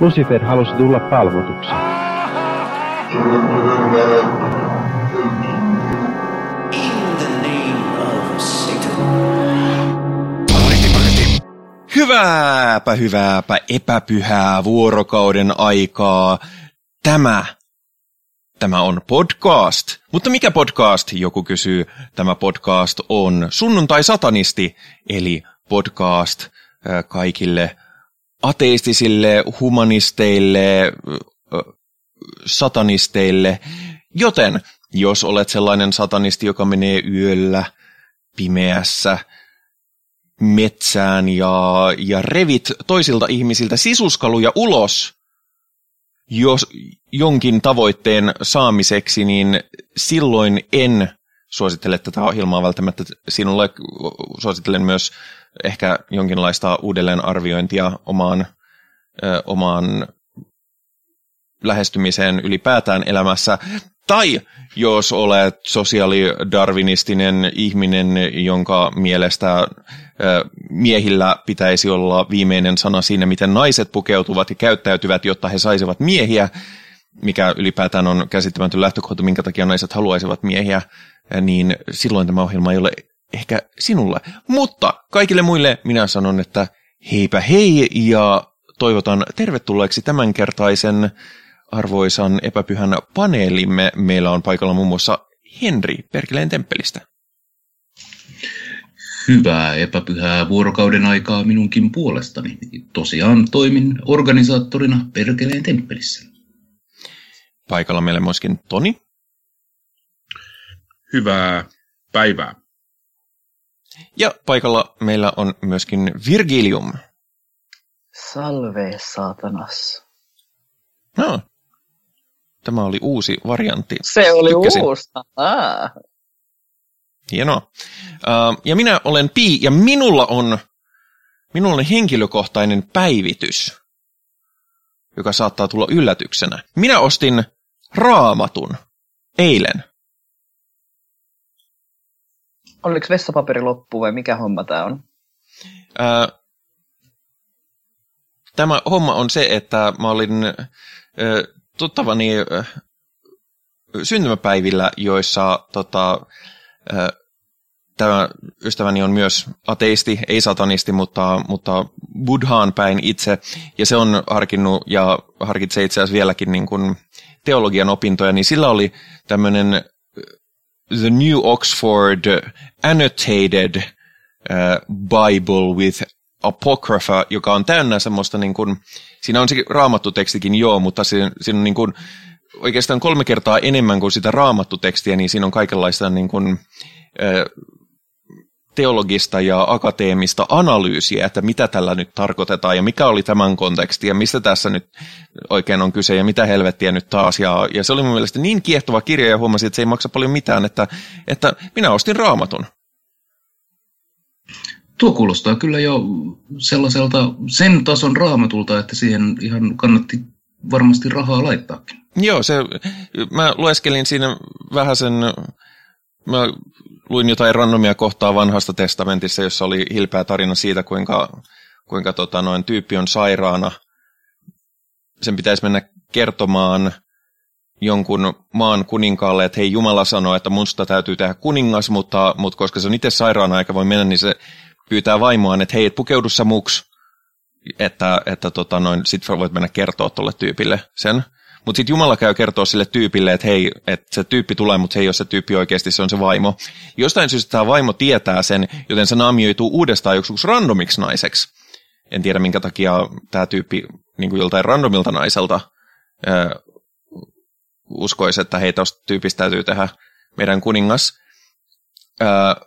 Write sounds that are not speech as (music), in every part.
Lucifer halusi tulla palvotuksi. Hyvääpä, hyvääpä, epäpyhää vuorokauden aikaa. Tämä, tämä on podcast. Mutta mikä podcast, joku kysyy. Tämä podcast on sunnuntai-satanisti, eli podcast kaikille ateistisille, humanisteille, satanisteille. Joten, jos olet sellainen satanisti, joka menee yöllä pimeässä metsään ja, ja revit toisilta ihmisiltä sisuskaluja ulos jos jonkin tavoitteen saamiseksi, niin silloin en suosittele tätä ohjelmaa välttämättä sinulle. Suosittelen myös ehkä jonkinlaista uudelleenarviointia omaan, ö, omaan lähestymiseen ylipäätään elämässä. Tai jos olet sosiaalidarwinistinen ihminen, jonka mielestä miehillä pitäisi olla viimeinen sana siinä, miten naiset pukeutuvat ja käyttäytyvät, jotta he saisivat miehiä, mikä ylipäätään on käsittämätön lähtökohta, minkä takia naiset haluaisivat miehiä, niin silloin tämä ohjelma ei ole ehkä sinulle. Mutta kaikille muille minä sanon, että heipä hei ja toivotan tervetulleeksi tämänkertaisen arvoisan epäpyhän paneelimme. Meillä on paikalla muun muassa Henri Perkeleen temppelistä. Hyvää epäpyhää vuorokauden aikaa minunkin puolestani. Tosiaan toimin organisaattorina Perkeleen temppelissä. Paikalla meillä myöskin Toni. Hyvää päivää. Ja paikalla meillä on myöskin Virgilium. Salve, saatanas. No, tämä oli uusi variantti. Se oli Tykkäsin. uusi. Ah. Hienoa. Uh, ja minä olen Pi, ja minulla on, minulla on henkilökohtainen päivitys, joka saattaa tulla yllätyksenä. Minä ostin raamatun eilen. Oliko vessapaperi loppu vai mikä homma tämä on? Uh, tämä homma on se, että mä olin uh, tuttavani uh, syntymäpäivillä, joissa tota, tämä ystäväni on myös ateisti, ei satanisti, mutta, mutta buddhaan päin itse, ja se on harkinnut ja harkitsee itse asiassa vieläkin niin kuin teologian opintoja, niin sillä oli tämmöinen The New Oxford Annotated uh, Bible with Apocrypha, joka on täynnä semmoista, niin kuin, siinä on se raamattu tekstikin joo, mutta siinä, siinä on niin kuin, oikeastaan kolme kertaa enemmän kuin sitä raamattu tekstiä, niin siinä on kaikenlaista niin kuin, teologista ja akateemista analyysiä, että mitä tällä nyt tarkoitetaan ja mikä oli tämän konteksti ja mistä tässä nyt oikein on kyse ja mitä helvettiä nyt taas. Ja, ja se oli mun mielestä niin kiehtova kirja ja huomasin, että se ei maksa paljon mitään, että, että minä ostin raamatun. Tuo kuulostaa kyllä jo sellaiselta sen tason raamatulta, että siihen ihan kannatti varmasti rahaa laittaakin. Joo, se, mä lueskelin siinä vähän sen, mä luin jotain randomia kohtaa vanhasta testamentissa, jossa oli hilpeä tarina siitä, kuinka, kuinka tota, noin tyyppi on sairaana. Sen pitäisi mennä kertomaan jonkun maan kuninkaalle, että hei Jumala sanoo, että musta täytyy tehdä kuningas, mutta, mutta koska se on itse sairaana eikä voi mennä, niin se pyytää vaimoaan, että hei, et pukeudu sä muks, että, että tota, noin, sit voit mennä kertoa tuolle tyypille sen. Mutta sitten Jumala käy kertoa sille tyypille, että hei, että se tyyppi tulee, mutta se ei ole se tyyppi oikeasti, se on se vaimo. Jostain syystä tämä vaimo tietää sen, joten se naamioituu uudestaan joksikin randomiksi naiseksi. En tiedä, minkä takia tämä tyyppi niin kuin joltain randomilta naiselta uskoisi, että hei, tuosta tyypistä täytyy tehdä meidän kuningas.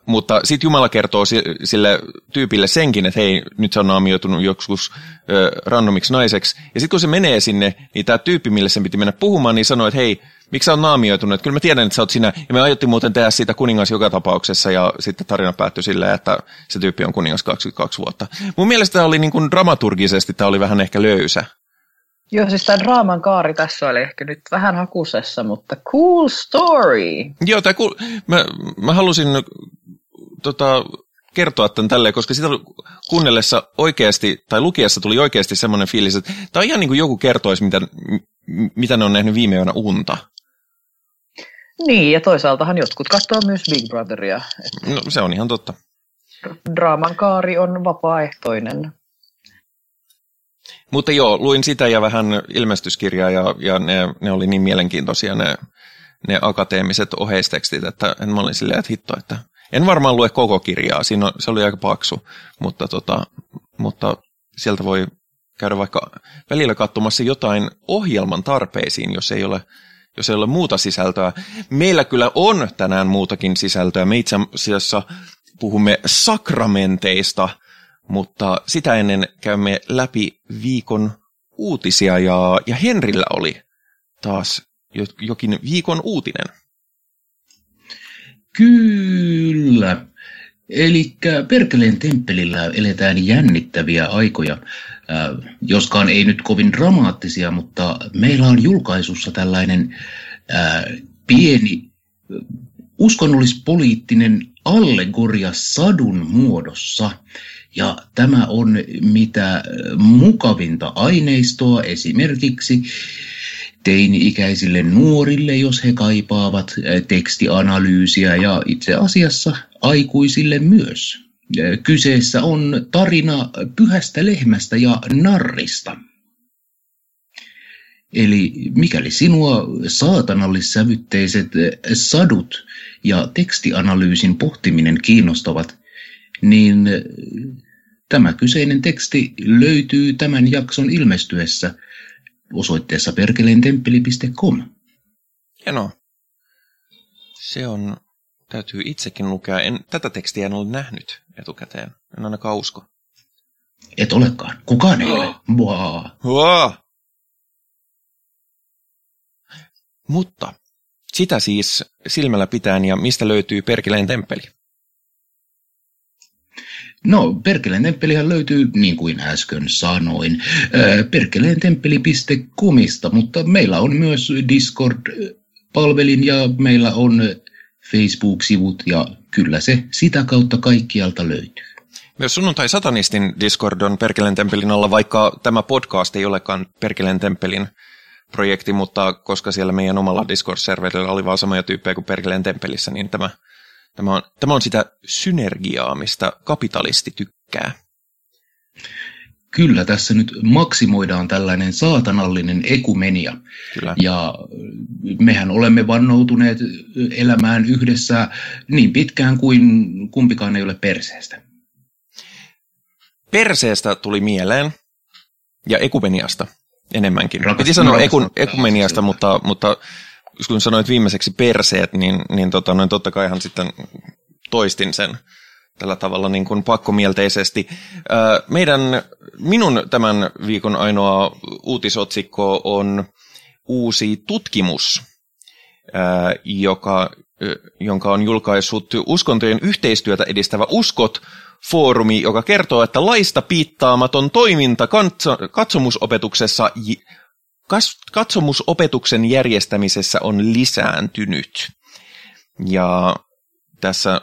Mutta sitten Jumala kertoo sille tyypille senkin, että hei, nyt se on naamioitunut joskus uh, randomiksi naiseksi. Ja sitten kun se menee sinne, niin tämä tyyppi, mille sen piti mennä puhumaan, niin sanoi, että hei, miksi sä oot naamioitunut? Että kyllä mä tiedän, että sä oot sinä. Ja me aiottiin muuten tehdä siitä kuningas joka tapauksessa, ja sitten tarina päättyi silleen, että se tyyppi on kuningas 22 vuotta. Mun mielestä tämä oli niin kuin dramaturgisesti, tämä oli vähän ehkä löysä. Joo, siis tämä draaman kaari tässä oli ehkä nyt vähän hakusessa, mutta cool story. Joo, tämä cool. mä, mä halusin tota, kertoa tämän tälleen, koska sitä kuunnellessa oikeasti, tai lukiessa tuli oikeasti semmoinen fiilis, että tämä on ihan niin kuin joku kertoisi, mitä, mitä ne on nähnyt viime yönä unta. Niin, ja toisaaltahan jotkut katsoo myös Big Brotheria. No, se on ihan totta. Draaman kaari on vapaaehtoinen. Mutta joo, luin sitä ja vähän ilmestyskirjaa ja, ja ne, ne oli niin mielenkiintoisia ne, ne akateemiset oheistekstit, että en mä olin silleen, että hitto, että en varmaan lue koko kirjaa, siinä on, se oli aika paksu, mutta, tota, mutta sieltä voi käydä vaikka välillä katsomassa jotain ohjelman tarpeisiin, jos ei ole, jos ei ole muuta sisältöä. Meillä kyllä on tänään muutakin sisältöä. Me itse asiassa puhumme sakramenteista, mutta sitä ennen käymme läpi viikon uutisia ja, ja Henrillä oli taas jokin viikon uutinen. Kyllä. Eli Perkeleen temppelillä eletään jännittäviä aikoja, äh, joskaan ei nyt kovin dramaattisia, mutta meillä on julkaisussa tällainen äh, pieni uskonnollispoliittinen allegoria sadun muodossa. Ja tämä on mitä mukavinta aineistoa esimerkiksi teini-ikäisille nuorille, jos he kaipaavat tekstianalyysiä ja itse asiassa aikuisille myös. Kyseessä on tarina pyhästä lehmästä ja narrista. Eli mikäli sinua saatanallissävytteiset sadut ja tekstianalyysin pohtiminen kiinnostavat, niin tämä kyseinen teksti löytyy tämän jakson ilmestyessä osoitteessa perkeleentemppeli.com. Hienoa. Se on, täytyy itsekin lukea. En, tätä tekstiä en ole nähnyt etukäteen. En ainakaan usko. Et olekaan. Kukaan ei ole. Wow. Mutta sitä siis silmällä pitäen ja mistä löytyy Perkeleen temppeli? No, Perkeleen temppelihän löytyy, niin kuin äsken sanoin, perkeleentemppeli.comista, mutta meillä on myös Discord-palvelin ja meillä on Facebook-sivut ja kyllä se sitä kautta kaikkialta löytyy. Myös sunnuntai satanistin Discord on Perkeleen temppelin alla, vaikka tämä podcast ei olekaan Perkeleen temppelin projekti, mutta koska siellä meidän omalla Discord-serverillä oli vaan samoja tyyppejä kuin Perkeleen temppelissä, niin tämä Tämä on, tämä on sitä synergiaa, mistä kapitalisti tykkää. Kyllä, tässä nyt maksimoidaan tällainen saatanallinen ekumenia. Kyllä. Ja mehän olemme vannoutuneet elämään yhdessä niin pitkään kuin kumpikaan ei ole perseestä. Perseestä tuli mieleen ja ekumeniasta enemmänkin. Rakastan, Piti sanoa ekun, ekumeniasta, mutta, mutta kun sanoit viimeiseksi perseet, niin, niin tota, noin totta kai ihan sitten toistin sen tällä tavalla niin kuin pakkomielteisesti. Meidän, minun tämän viikon ainoa uutisotsikko on uusi tutkimus, joka, jonka on julkaissut uskontojen yhteistyötä edistävä Uskot, foorumi, joka kertoo, että laista piittaamaton toiminta katsomusopetuksessa katsomusopetuksen järjestämisessä on lisääntynyt. Ja tässä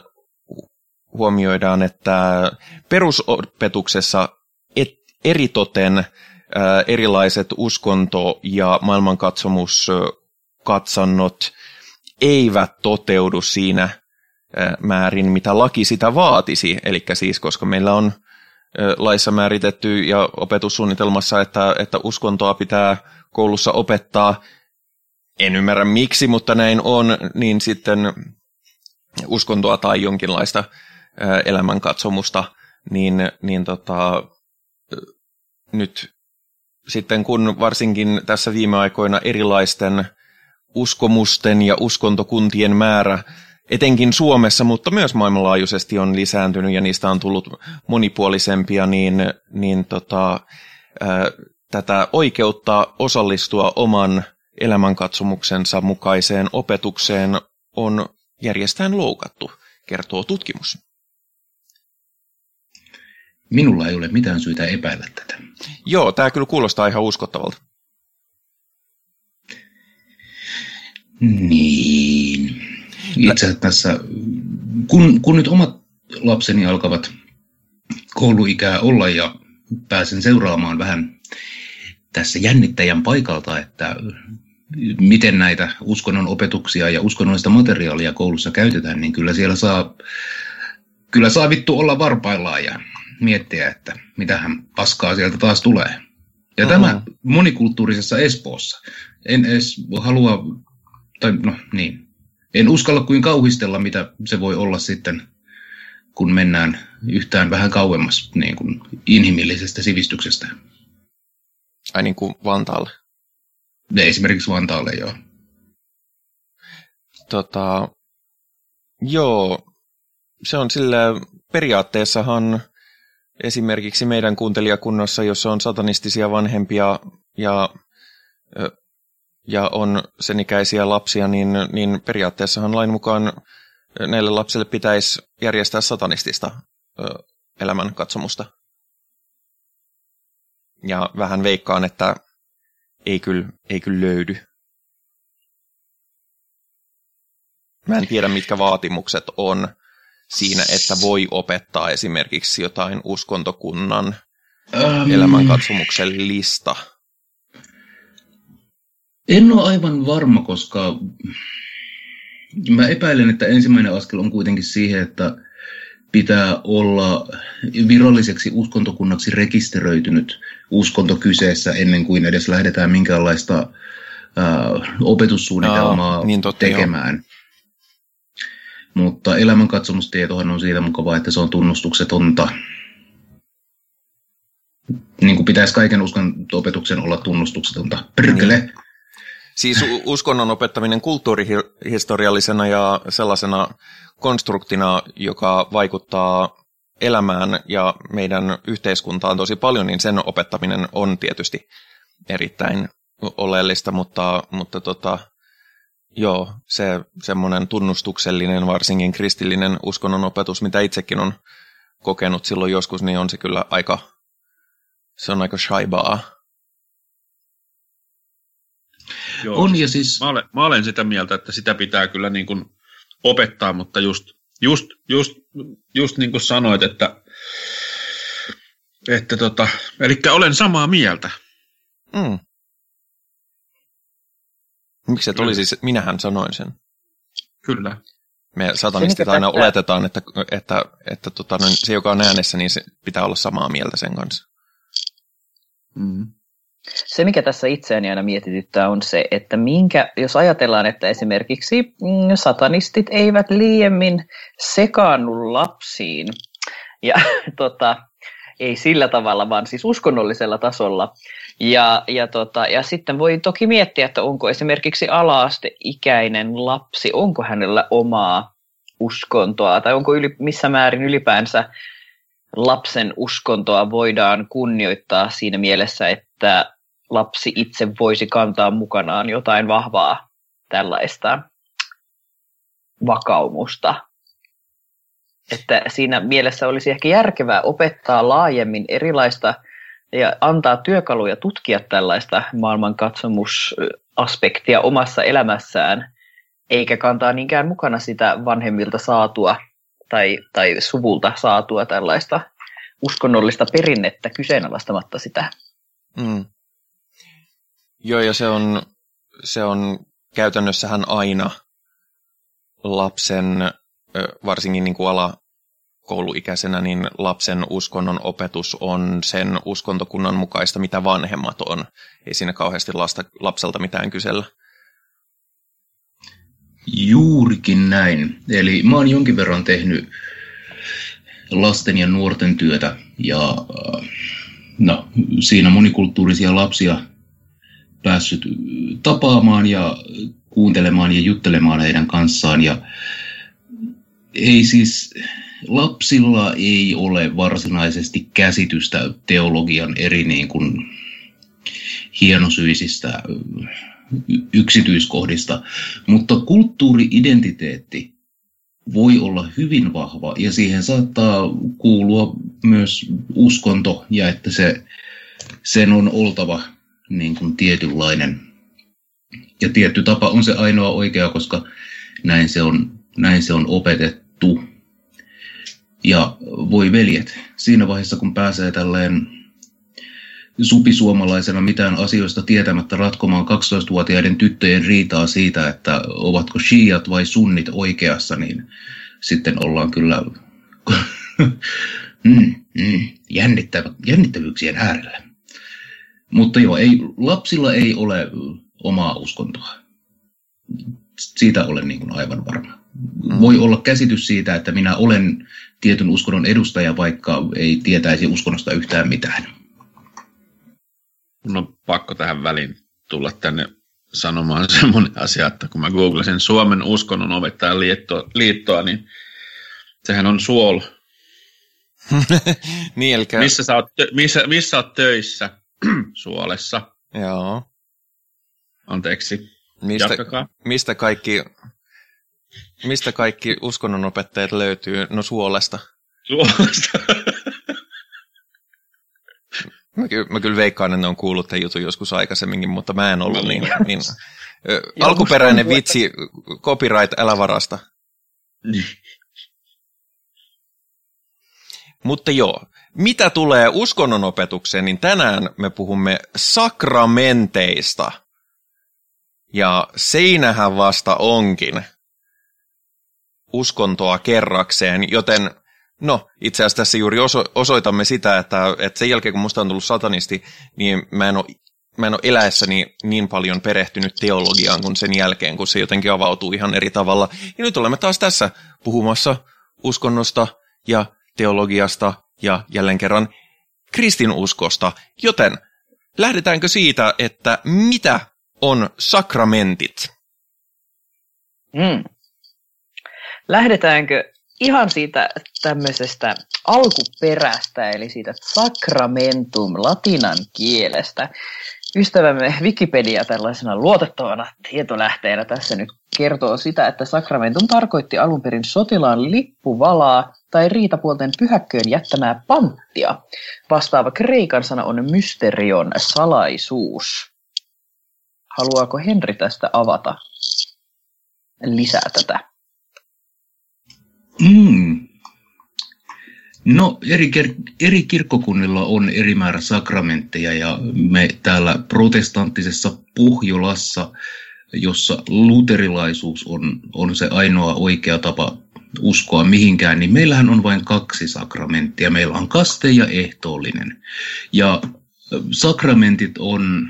huomioidaan, että perusopetuksessa et, eritoten erilaiset uskonto- ja maailmankatsomuskatsannot eivät toteudu siinä määrin, mitä laki sitä vaatisi. Eli siis, koska meillä on laissa määritetty ja opetussuunnitelmassa, että, että uskontoa pitää koulussa opettaa, en ymmärrä miksi, mutta näin on, niin sitten uskontoa tai jonkinlaista elämänkatsomusta, niin, niin tota, nyt sitten kun varsinkin tässä viime aikoina erilaisten uskomusten ja uskontokuntien määrä etenkin Suomessa, mutta myös maailmanlaajuisesti on lisääntynyt ja niistä on tullut monipuolisempia, niin, niin tota, tätä oikeutta osallistua oman elämänkatsomuksensa mukaiseen opetukseen on järjestään loukattu, kertoo tutkimus. Minulla ei ole mitään syytä epäillä tätä. Joo, tämä kyllä kuulostaa ihan uskottavalta. Niin. Itse asiassa tässä, kun, kun nyt omat lapseni alkavat kouluikää olla ja pääsen seuraamaan vähän tässä jännittäjän paikalta, että miten näitä uskonnon opetuksia ja uskonnollista materiaalia koulussa käytetään, niin kyllä siellä saa, kyllä saa vittu olla varpaillaan ja miettiä, että mitähän paskaa sieltä taas tulee. Ja uh-huh. tämä monikulttuurisessa Espoossa. En edes halua, tai no niin, en uskalla kuin kauhistella, mitä se voi olla sitten, kun mennään yhtään vähän kauemmas niin kuin inhimillisestä sivistyksestä. Ai niin kuin Vantaalle? Ne esimerkiksi Vantaalle, joo. Tota, joo, se on sillä periaatteessahan esimerkiksi meidän kuuntelijakunnassa, jossa on satanistisia vanhempia ja, ja on sen ikäisiä lapsia, niin, niin periaatteessahan lain mukaan näille lapsille pitäisi järjestää satanistista elämänkatsomusta. Ja vähän veikkaan, että ei kyllä, ei kyllä löydy. Mä en tiedä, mitkä vaatimukset on siinä, että voi opettaa esimerkiksi jotain uskontokunnan um, elämänkatsomuksellista. lista. En ole aivan varma, koska mä epäilen, että ensimmäinen askel on kuitenkin siihen, että pitää olla viralliseksi uskontokunnaksi rekisteröitynyt uskonto kyseessä ennen kuin edes lähdetään minkäänlaista ää, opetussuunnitelmaa Aa, niin totta, tekemään. Joo. Mutta elämänkatsomustietohan on siitä mukavaa, että se on tunnustuksetonta. Niin kuin pitäisi kaiken uskonto-opetuksen olla tunnustuksetonta. Pyrkele! Niin. Siis uskonnon opettaminen kulttuurihistoriallisena ja sellaisena konstruktina, joka vaikuttaa elämään ja meidän yhteiskuntaan tosi paljon, niin sen opettaminen on tietysti erittäin oleellista, mutta, mutta tota, joo, se semmoinen tunnustuksellinen, varsinkin kristillinen uskonnon opetus, mitä itsekin on kokenut silloin joskus, niin on se kyllä aika, se on aika shaibaa. Joo, on ja siis... Mä olen, mä olen sitä mieltä, että sitä pitää kyllä niin kuin opettaa, mutta just, just, just, just niin kuin sanoit, että, että tota, eli olen samaa mieltä. Mm. Miksi se oli siis, minähän sanoin sen. Kyllä. Me satanistit aina tätä... oletetaan, että, että, että tota, no, se, joka on äänessä, niin se pitää olla samaa mieltä sen kanssa. Mm. Se, mikä tässä itseäni aina mietityttää, on se, että minkä, jos ajatellaan, että esimerkiksi mm, satanistit eivät liiemmin sekaannu lapsiin, ja (laughs) tota, ei sillä tavalla, vaan siis uskonnollisella tasolla. Ja, ja, tota, ja sitten voi toki miettiä, että onko esimerkiksi alaasteikäinen lapsi, onko hänellä omaa uskontoa, tai onko yli, missä määrin ylipäänsä lapsen uskontoa voidaan kunnioittaa siinä mielessä, että lapsi itse voisi kantaa mukanaan jotain vahvaa tällaista vakaumusta. Että siinä mielessä olisi ehkä järkevää opettaa laajemmin erilaista ja antaa työkaluja tutkia tällaista maailmankatsomusaspektia omassa elämässään, eikä kantaa niinkään mukana sitä vanhemmilta saatua tai, tai suvulta saatua tällaista uskonnollista perinnettä kyseenalaistamatta sitä. Mm. Joo, ja se on, se on käytännössähän aina lapsen, varsinkin niin kuin ala, kouluikäisenä, niin lapsen uskonnon opetus on sen uskontokunnan mukaista, mitä vanhemmat on. Ei siinä kauheasti lasta, lapselta mitään kysellä. Juurikin näin. Eli mä oon jonkin verran tehnyt lasten ja nuorten työtä ja äh, no, siinä monikulttuurisia lapsia päässyt tapaamaan ja kuuntelemaan ja juttelemaan heidän kanssaan. Ja ei siis, lapsilla ei ole varsinaisesti käsitystä teologian eri niin kuin hienosyisistä yksityiskohdista, mutta kulttuuriidentiteetti voi olla hyvin vahva ja siihen saattaa kuulua myös uskonto ja että se, sen on oltava niin kuin tietynlainen. Ja tietty tapa on se ainoa oikea, koska näin se on, näin se on opetettu. Ja voi veljet, siinä vaiheessa kun pääsee tälleen supisuomalaisena mitään asioista tietämättä ratkomaan 12-vuotiaiden tyttöjen riitaa siitä, että ovatko shiat vai sunnit oikeassa, niin sitten ollaan kyllä (laughs) mm, mm, jännittävä, jännittävyyksien äärellä. Mutta joo, ei, lapsilla ei ole omaa uskontoa. Siitä olen niin kuin aivan varma. Voi olla käsitys siitä, että minä olen tietyn uskonnon edustaja, vaikka ei tietäisi uskonnosta yhtään mitään. Mun on pakko tähän väliin tulla tänne sanomaan (laughs) semmoinen asia, että kun mä googlasin Suomen uskonnon opettajan liittoa, liittoa niin sehän on suol. (laughs) niin, eli... missä, sä oot, missä, missä oot töissä? (clears throat) Suolessa. Joo. Anteeksi. Mistä, mistä kaikki Mistä kaikki uskonnonopettajat löytyy? No Suolesta. Suolesta. (laughs) Mä, ky- mä kyllä veikkaan, että ne on kuullut tämän jutun joskus aikaisemminkin, mutta mä en ollut niin. niin. Ö, alkuperäinen vitsi, copyright, älä varasta. Niin. Mutta joo, mitä tulee uskonnonopetukseen, niin tänään me puhumme sakramenteista. Ja seinähän vasta onkin uskontoa kerrakseen, joten no, itse asiassa tässä juuri oso- osoitamme sitä, että, että sen jälkeen kun musta on tullut satanisti, niin mä en ole mä en ole eläessäni niin paljon perehtynyt teologiaan kuin sen jälkeen, kun se jotenkin avautuu ihan eri tavalla. Ja nyt olemme taas tässä puhumassa uskonnosta ja teologiasta ja jälleen kerran kristinuskosta. Joten lähdetäänkö siitä, että mitä on sakramentit? Mm. Lähdetäänkö ihan siitä tämmöisestä alkuperästä, eli siitä sacramentum latinan kielestä. Ystävämme Wikipedia tällaisena luotettavana tietolähteenä tässä nyt kertoo sitä, että sakramentum tarkoitti alun perin sotilaan lippuvalaa tai riitapuolten pyhäkköön jättämää panttia. Vastaava kreikan sana on mysterion salaisuus. Haluaako Henri tästä avata lisää tätä? Mm. No, eri, eri kirkkokunnilla on eri määrä sakramentteja ja me täällä protestanttisessa Pohjolassa, jossa luterilaisuus on, on se ainoa oikea tapa uskoa mihinkään, niin meillähän on vain kaksi sakramenttia. Meillä on kaste ja ehtoollinen. Ja sakramentit on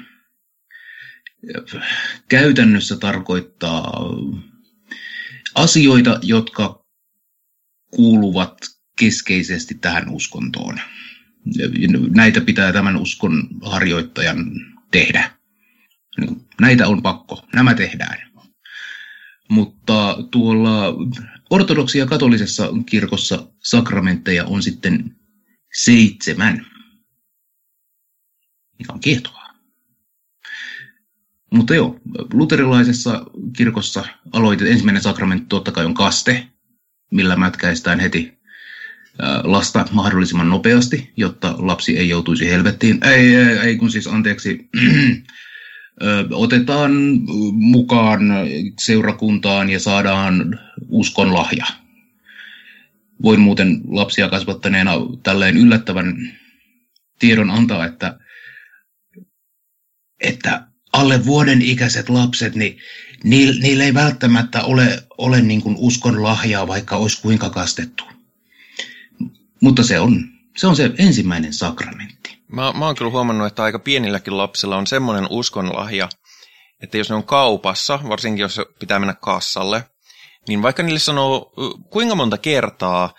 käytännössä tarkoittaa asioita, jotka kuuluvat keskeisesti tähän uskontoon. Näitä pitää tämän uskon harjoittajan tehdä. Näitä on pakko, nämä tehdään. Mutta tuolla ortodoksi- ja katolisessa kirkossa sakramentteja on sitten seitsemän, mikä on kiehtovaa. Mutta joo, luterilaisessa kirkossa aloitet, ensimmäinen sakramentti totta kai on kaste, millä mätkäistään heti lasta mahdollisimman nopeasti, jotta lapsi ei joutuisi helvettiin. Ei, ei, ei kun siis anteeksi, (clears throat) otetaan mukaan seurakuntaan ja saadaan uskon lahja. Voin muuten lapsia kasvattaneena tälleen yllättävän tiedon antaa, että, että alle vuoden ikäiset lapset, niin niillä, niillä ei välttämättä ole, ole niin kuin uskon lahjaa, vaikka olisi kuinka kastettu. Mutta se on, se on se ensimmäinen sakramentti. Mä, mä oon kyllä huomannut, että aika pienilläkin lapsilla on semmoinen uskonlahja, että jos ne on kaupassa, varsinkin jos pitää mennä kassalle, niin vaikka niille sanoo kuinka monta kertaa,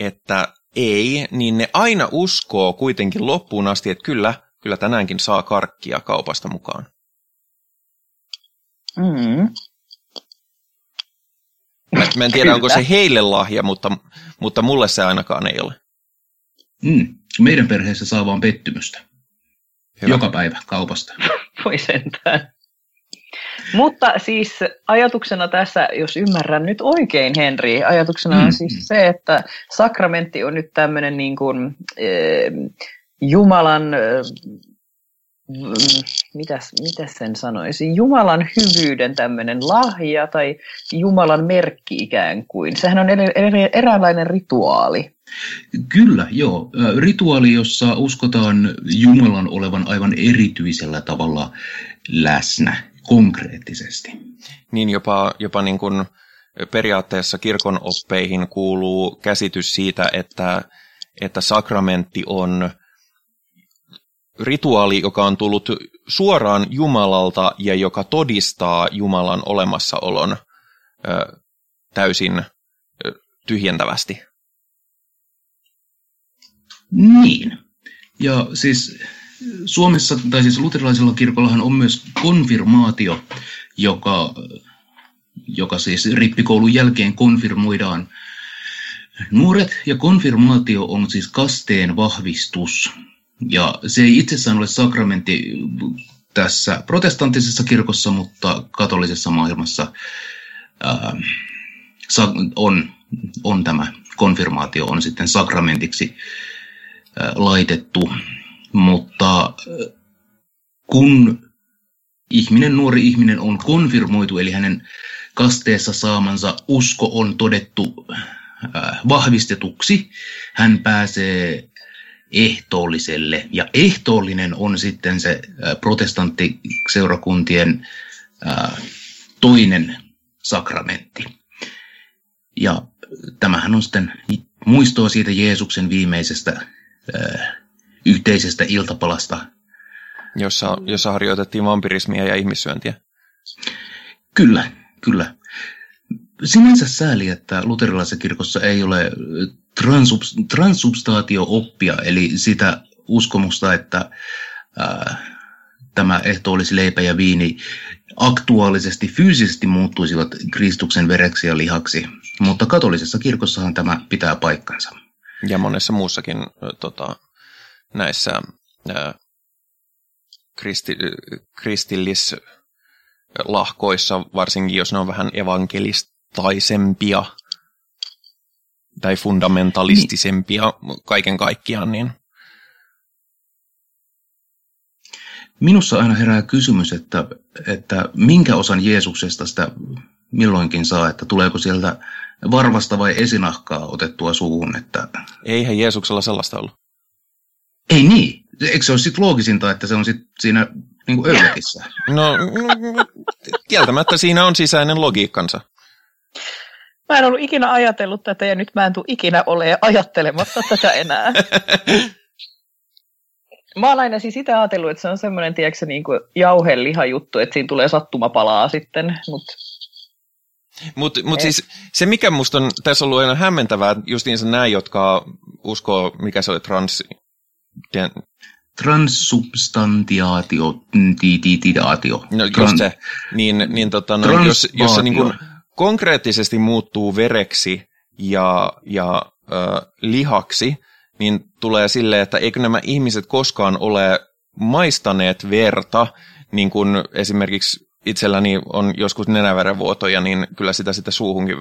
että ei, niin ne aina uskoo kuitenkin loppuun asti, että kyllä, kyllä tänäänkin saa karkkia kaupasta mukaan. Mm. Mä, mä en tiedä, Kyllä. onko se heille lahja, mutta, mutta mulle se ainakaan ei ole. Mm. Meidän perheessä saa vaan pettymystä. Hyvä. Joka päivä kaupasta. (laughs) Voi sentään. Mutta siis ajatuksena tässä, jos ymmärrän nyt oikein, Henri, ajatuksena mm. on siis se, että sakramentti on nyt tämmöinen niin kuin, eh, Jumalan eh, mitäs, mitäs sen sanoisi, Jumalan hyvyyden tämmöinen lahja tai Jumalan merkki ikään kuin. Sehän on eräänlainen rituaali. Kyllä, joo. Rituaali, jossa uskotaan Jumalan olevan aivan erityisellä tavalla läsnä konkreettisesti. Niin jopa, jopa niin kuin periaatteessa kirkon oppeihin kuuluu käsitys siitä, että, että sakramentti on rituaali, joka on tullut suoraan Jumalalta ja joka todistaa Jumalan olemassaolon ö, täysin ö, tyhjentävästi. Niin. Ja siis Suomessa, tai siis luterilaisella kirkollahan on myös konfirmaatio, joka, joka siis rippikoulun jälkeen konfirmoidaan nuoret, ja konfirmaatio on siis kasteen vahvistus. Ja se ei itsessään ole sakramentti tässä protestanttisessa kirkossa, mutta katolisessa maailmassa ää, on, on tämä konfirmaatio on sitten sakramentiksi laitettu, mutta kun ihminen, nuori ihminen on konfirmoitu, eli hänen kasteessa saamansa usko on todettu vahvistetuksi, hän pääsee ehtoolliselle. Ja ehtoollinen on sitten se protestanttiseurakuntien toinen sakramentti. Ja tämähän on sitten muistoa siitä Jeesuksen viimeisestä yhteisestä iltapalasta. Jossa, jossa harjoitettiin vampirismia ja ihmissyöntiä. Kyllä, kyllä. Sinänsä sääli, että luterilaisessa kirkossa ei ole transub- transubstaatio-oppia, eli sitä uskomusta, että ää, tämä ehto olisi leipä ja viini aktuaalisesti, fyysisesti muuttuisivat Kristuksen vereksi ja lihaksi. Mutta katolisessa kirkossahan tämä pitää paikkansa. Ja monessa muussakin tota, näissä ää, kristi, kristillislahkoissa, varsinkin jos ne on vähän evankelistaisempia tai fundamentalistisempia niin. kaiken kaikkiaan, niin Minussa aina herää kysymys, että, että minkä osan Jeesuksesta sitä milloinkin saa, että tuleeko sieltä varvasta vai esinahkaa otettua suuhun. Että... Eihän Jeesuksella sellaista ollut. Ei niin. Eikö se ole sitten loogisinta, että se on sit siinä niin öljäkissä? No, no, kieltämättä siinä on sisäinen logiikkansa. Mä en ollut ikinä ajatellut tätä ja nyt mä en tule ikinä ole ajattelematta tätä enää. Mä oon aina siis itse ajatellut, että se on semmoinen, tiedätkö, niin kuin jauheliha juttu, että siinä tulee sattumapalaa sitten, mutta mutta mut siis se, mikä musta on tässä ollut aina hämmentävää, justiinsa nämä, jotka uskoo, mikä se oli, trans... Transsubstantiaatio. No just se, niin, niin tota, no, jos, jos se niin kuin konkreettisesti muuttuu vereksi ja, ja äh, lihaksi, niin tulee silleen, että eikö nämä ihmiset koskaan ole maistaneet verta, niin kuin esimerkiksi itselläni on joskus nenäverenvuotoja, niin kyllä sitä sitten suuhunkin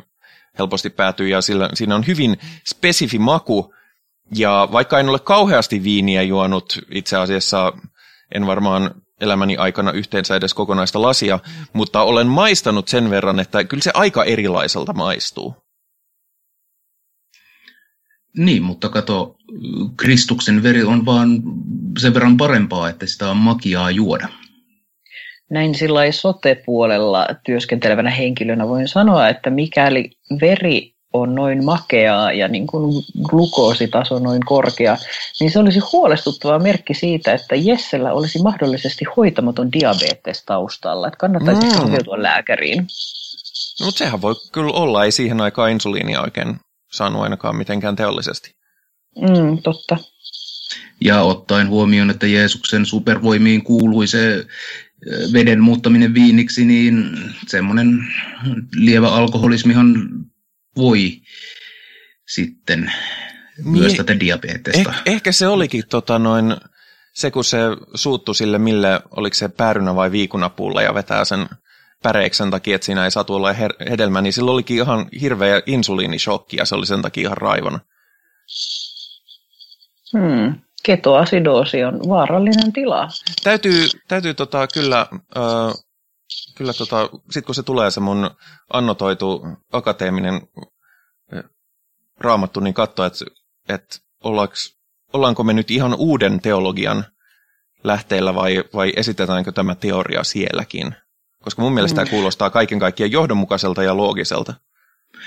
helposti päätyy, ja sillä, siinä on hyvin spesifi maku, ja vaikka en ole kauheasti viiniä juonut, itse asiassa en varmaan elämäni aikana yhteensä edes kokonaista lasia, mutta olen maistanut sen verran, että kyllä se aika erilaiselta maistuu. Niin, mutta kato, Kristuksen veri on vaan sen verran parempaa, että sitä on makiaa juoda. Näin sillä sote-puolella työskentelevänä henkilönä voin sanoa, että mikäli veri on noin makeaa ja niin kuin glukoositaso noin korkea, niin se olisi huolestuttava merkki siitä, että Jessellä olisi mahdollisesti hoitamaton diabetes taustalla. Että kannattaisi mm. hakeutua lääkäriin. No, mutta sehän voi kyllä olla, ei siihen aikaan insuliinia oikein saanut ainakaan mitenkään teollisesti. Mm, totta. Ja ottaen huomioon, että Jeesuksen supervoimiin kuului se veden muuttaminen viiniksi, niin semmoinen lievä alkoholismihan voi sitten myös tätä diabetesta. Eh, ehkä se olikin tota noin, se, kun se suuttu sille, mille, oliko se päärynä vai viikunapuulla ja vetää sen päreiksi sen takia, että siinä ei saa tuolla her- hedelmä, niin sillä olikin ihan hirveä insuliinishokki ja se oli sen takia ihan raivona. Hmm. Ketoasidoosi on vaarallinen tila. Täytyy, täytyy tota, kyllä, äh, kyllä tota, sit kun se tulee se mun annotoitu akateeminen raamattu, niin katsoa, että että ollaanko me nyt ihan uuden teologian lähteellä vai, vai esitetäänkö tämä teoria sielläkin? Koska mun mielestä mm. tämä kuulostaa kaiken kaikkiaan johdonmukaiselta ja loogiselta.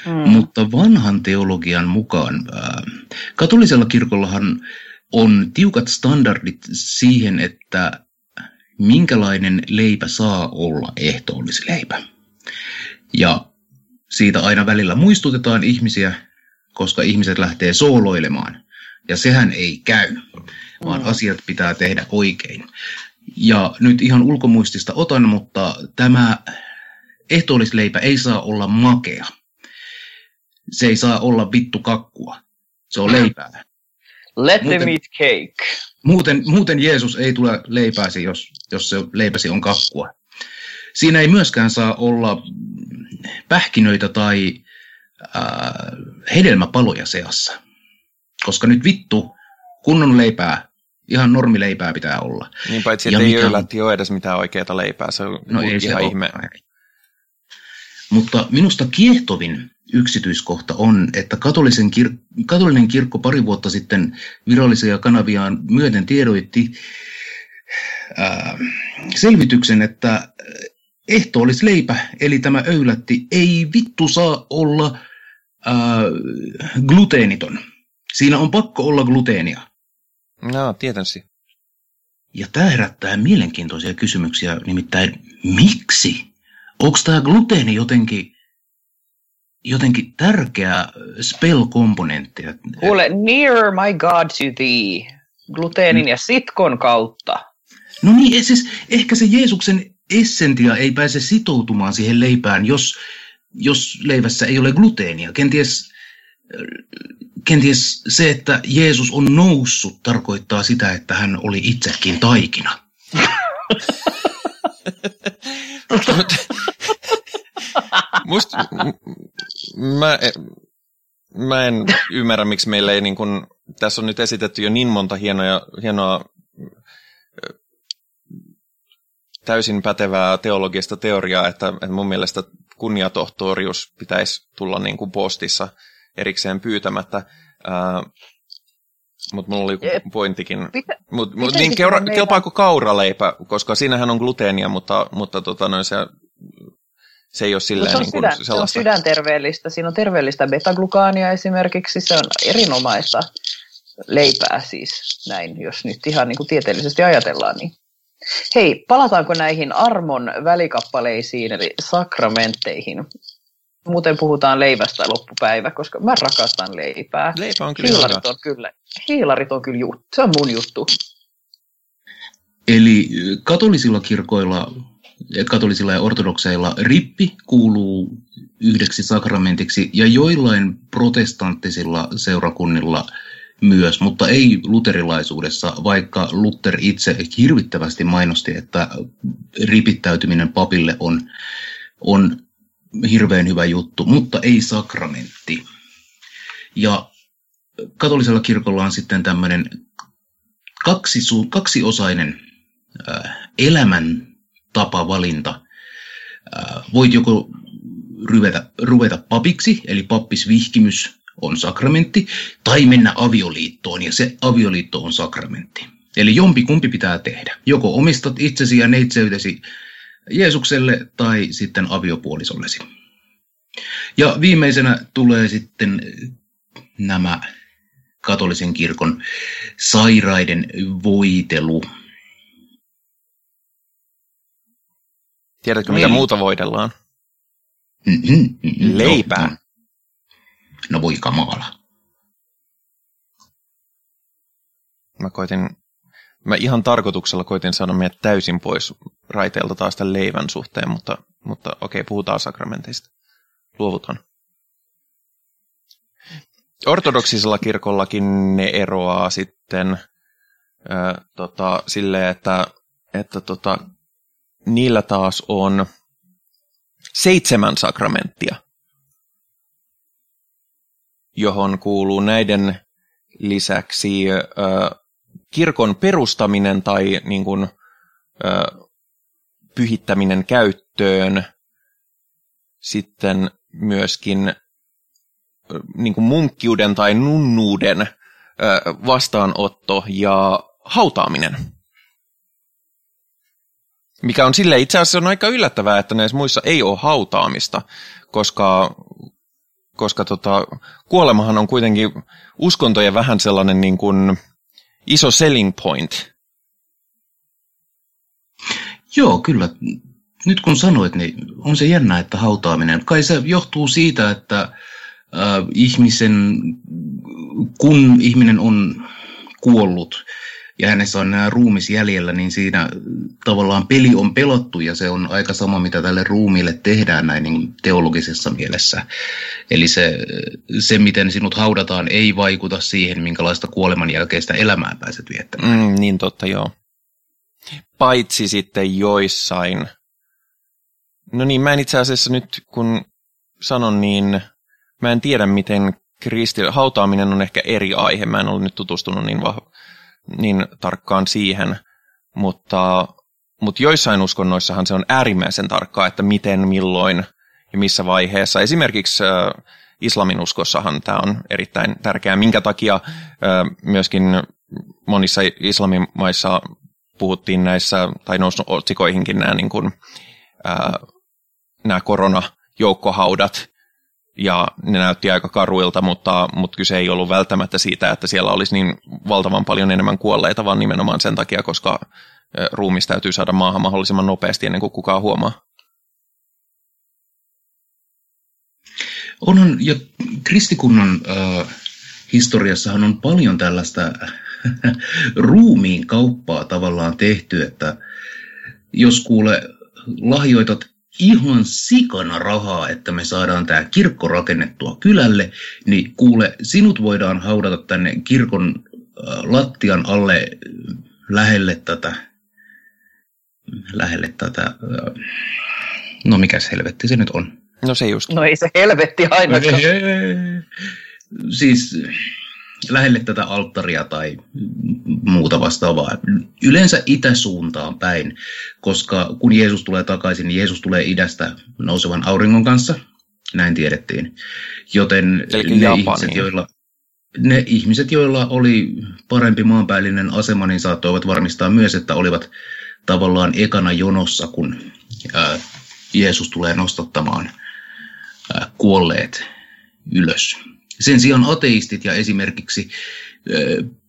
Mm. Mutta vanhan teologian mukaan, äh, katolisella kirkollahan on tiukat standardit siihen, että minkälainen leipä saa olla ehtoollisleipä. Ja siitä aina välillä muistutetaan ihmisiä, koska ihmiset lähtee sooloilemaan. Ja sehän ei käy, vaan mm. asiat pitää tehdä oikein. Ja nyt ihan ulkomuistista otan, mutta tämä ehtoollisleipä ei saa olla makea. Se ei saa olla vittu kakkua. Se on leipää. Let muuten, them eat cake. Muuten, muuten Jeesus ei tule leipääsi, jos, jos se leipäsi on kakkua. Siinä ei myöskään saa olla pähkinöitä tai äh, hedelmäpaloja seassa. Koska nyt vittu, kunnon leipää, ihan normileipää pitää olla. Niin paitsi, että ei yllätti ole edes mitään oikeaa leipää, se on no ei ihan se ihme. Ole. Mutta minusta kiehtovin yksityiskohta on, että katolisen kir- katolinen kirkko pari vuotta sitten virallisia kanaviaan myöten tiedoitti ää, selvityksen, että ehtoollisleipä, eli tämä öylätti, ei vittu saa olla ää, gluteeniton. Siinä on pakko olla gluteenia. No, tietensi. Ja tämä herättää mielenkiintoisia kysymyksiä, nimittäin miksi? Onko tämä gluteeni jotenkin jotenkin tärkeä spell-komponentti. Kuule, near my God to thee, gluteenin mm. ja sitkon kautta. No niin, siis ehkä se Jeesuksen essentia ei pääse sitoutumaan siihen leipään, jos, jos leivässä ei ole gluteenia. Kenties, kenties se, että Jeesus on noussut, tarkoittaa sitä, että hän oli itsekin taikina. (laughs) Musta, mä, e, mä en ymmärrä, miksi meillä ei niin kun, tässä on nyt esitetty jo niin monta hienoa, hienoa täysin pätevää teologista teoriaa, että, että mun mielestä kunniatohtorius pitäisi tulla niin kuin postissa erikseen pyytämättä. Mutta mulla oli joku pointtikin. Pitä, mut, mut, niin keura, kelpaako kauraleipä, koska siinähän on gluteenia, mutta, mutta tota, noin se se ei ole silleen se on, niin kuin sydän, se on sydänterveellistä. Siinä on terveellistä betaglukaania esimerkiksi. Se on erinomaista leipää siis näin, jos nyt ihan niin kuin tieteellisesti ajatellaan. Niin. Hei, palataanko näihin armon välikappaleisiin, eli sakramentteihin? Muuten puhutaan leivästä loppupäivä, koska mä rakastan leipää. Leipä on kyllä hiilarit on kyllä, hiilarit on kyllä juttu. Se on mun juttu. Eli katolisilla kirkoilla katolisilla ja ortodokseilla rippi kuuluu yhdeksi sakramentiksi ja joillain protestanttisilla seurakunnilla myös, mutta ei luterilaisuudessa, vaikka Luther itse hirvittävästi mainosti, että ripittäytyminen papille on, on hirveän hyvä juttu, mutta ei sakramentti. Ja katolisella kirkolla on sitten tämmöinen kaksi, kaksiosainen elämän tapavalinta. Voit joko ruveta, ruveta papiksi, eli pappisvihkimys on sakramentti, tai mennä avioliittoon, ja se avioliitto on sakramentti. Eli jompi kumpi pitää tehdä. Joko omistat itsesi ja neitseytesi Jeesukselle tai sitten aviopuolisollesi. Ja viimeisenä tulee sitten nämä katolisen kirkon sairaiden voitelu. Tiedätkö, mitä niin. muuta voidellaan? Mm-hmm, mm-hmm, Leipää. No, no voi kamala. Mä koitin, mä ihan tarkoituksella koitin saada meidät täysin pois raiteelta taas tämän leivän suhteen, mutta, mutta okei, puhutaan sakramenteista. Luovutaan. Ortodoksisella kirkollakin ne eroaa sitten äh, tota, silleen, että, että tota, niillä taas on seitsemän sakramenttia, johon kuuluu näiden lisäksi ö, kirkon perustaminen tai niin kuin, ö, pyhittäminen käyttöön, sitten myöskin niin kuin munkkiuden tai nunnuuden vastaanotto ja hautaaminen. Mikä on sille itse asiassa on aika yllättävää, että näissä muissa ei ole hautaamista, koska, koska tota, kuolemahan on kuitenkin uskontojen vähän sellainen niin kuin iso selling point. Joo, kyllä. Nyt kun sanoit, niin on se jännä, että hautaaminen. Kai se johtuu siitä, että äh, ihmisen, kun ihminen on kuollut, ja hänessä on nämä ruumis jäljellä, niin siinä tavallaan peli on pelottu ja se on aika sama, mitä tälle ruumiille tehdään näin niin teologisessa mielessä. Eli se, se, miten sinut haudataan, ei vaikuta siihen, minkälaista kuoleman jälkeistä elämää pääset viettämään. Mm, niin totta, joo. Paitsi sitten joissain. No niin, mä en itse asiassa nyt, kun sanon, niin mä en tiedä, miten kristi... hautaaminen on ehkä eri aihe. Mä en ole nyt tutustunut niin vahva niin tarkkaan siihen, mutta, mutta joissain uskonnoissahan se on äärimmäisen tarkkaa, että miten, milloin ja missä vaiheessa. Esimerkiksi äh, islamin uskossahan tämä on erittäin tärkeää, minkä takia äh, myöskin monissa islamimaissa puhuttiin näissä, tai noussut otsikoihinkin nämä, niin kuin, äh, nämä koronajoukkohaudat, ja ne näytti aika karuilta, mutta, mutta kyse ei ollut välttämättä siitä, että siellä olisi niin valtavan paljon enemmän kuolleita, vaan nimenomaan sen takia, koska ruumis täytyy saada maahan mahdollisimman nopeasti ennen kuin kukaan huomaa. Onhan, ja kristikunnan äh, historiassahan on paljon tällaista (laughs) ruumiin kauppaa tavallaan tehty, että jos kuule lahjoitat ihan sikana rahaa, että me saadaan tämä kirkko rakennettua kylälle, niin kuule, sinut voidaan haudata tänne kirkon äh, lattian alle lähelle tätä, lähelle tätä, äh, no mikäs helvetti se nyt on? No se just. No ei se helvetti ainakaan. Siis lähelle tätä alttaria tai muuta vastaavaa. Yleensä itäsuuntaan päin, koska kun Jeesus tulee takaisin, niin Jeesus tulee idästä nousevan auringon kanssa. Näin tiedettiin. Joten ne ihmiset, joilla, ne ihmiset, joilla oli parempi maanpäällinen asema, niin saattoivat varmistaa myös, että olivat tavallaan ekana jonossa, kun ää, Jeesus tulee nostattamaan ää, kuolleet ylös. Sen sijaan ateistit ja esimerkiksi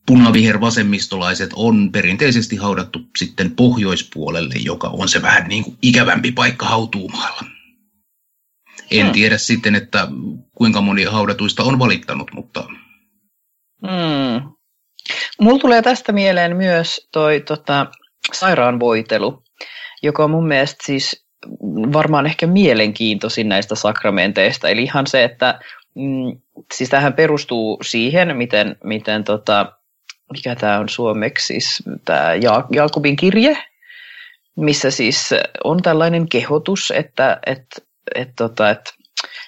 punavihervasemmistolaiset on perinteisesti haudattu sitten pohjoispuolelle, joka on se vähän niin kuin ikävämpi paikka hautuumaalla. En hmm. tiedä sitten, että kuinka moni haudatuista on valittanut, mutta... Hmm. Mulla tulee tästä mieleen myös toi tota, sairaanvoitelu, joka on mun mielestä siis varmaan ehkä mielenkiintoisin näistä sakramenteista. Eli ihan se, että Mm, siis tähän perustuu siihen, miten, miten tota, mikä tämä on suomeksi, siis tämä ja- Jaakobin kirje, missä siis on tällainen kehotus, että et, et, tota, et,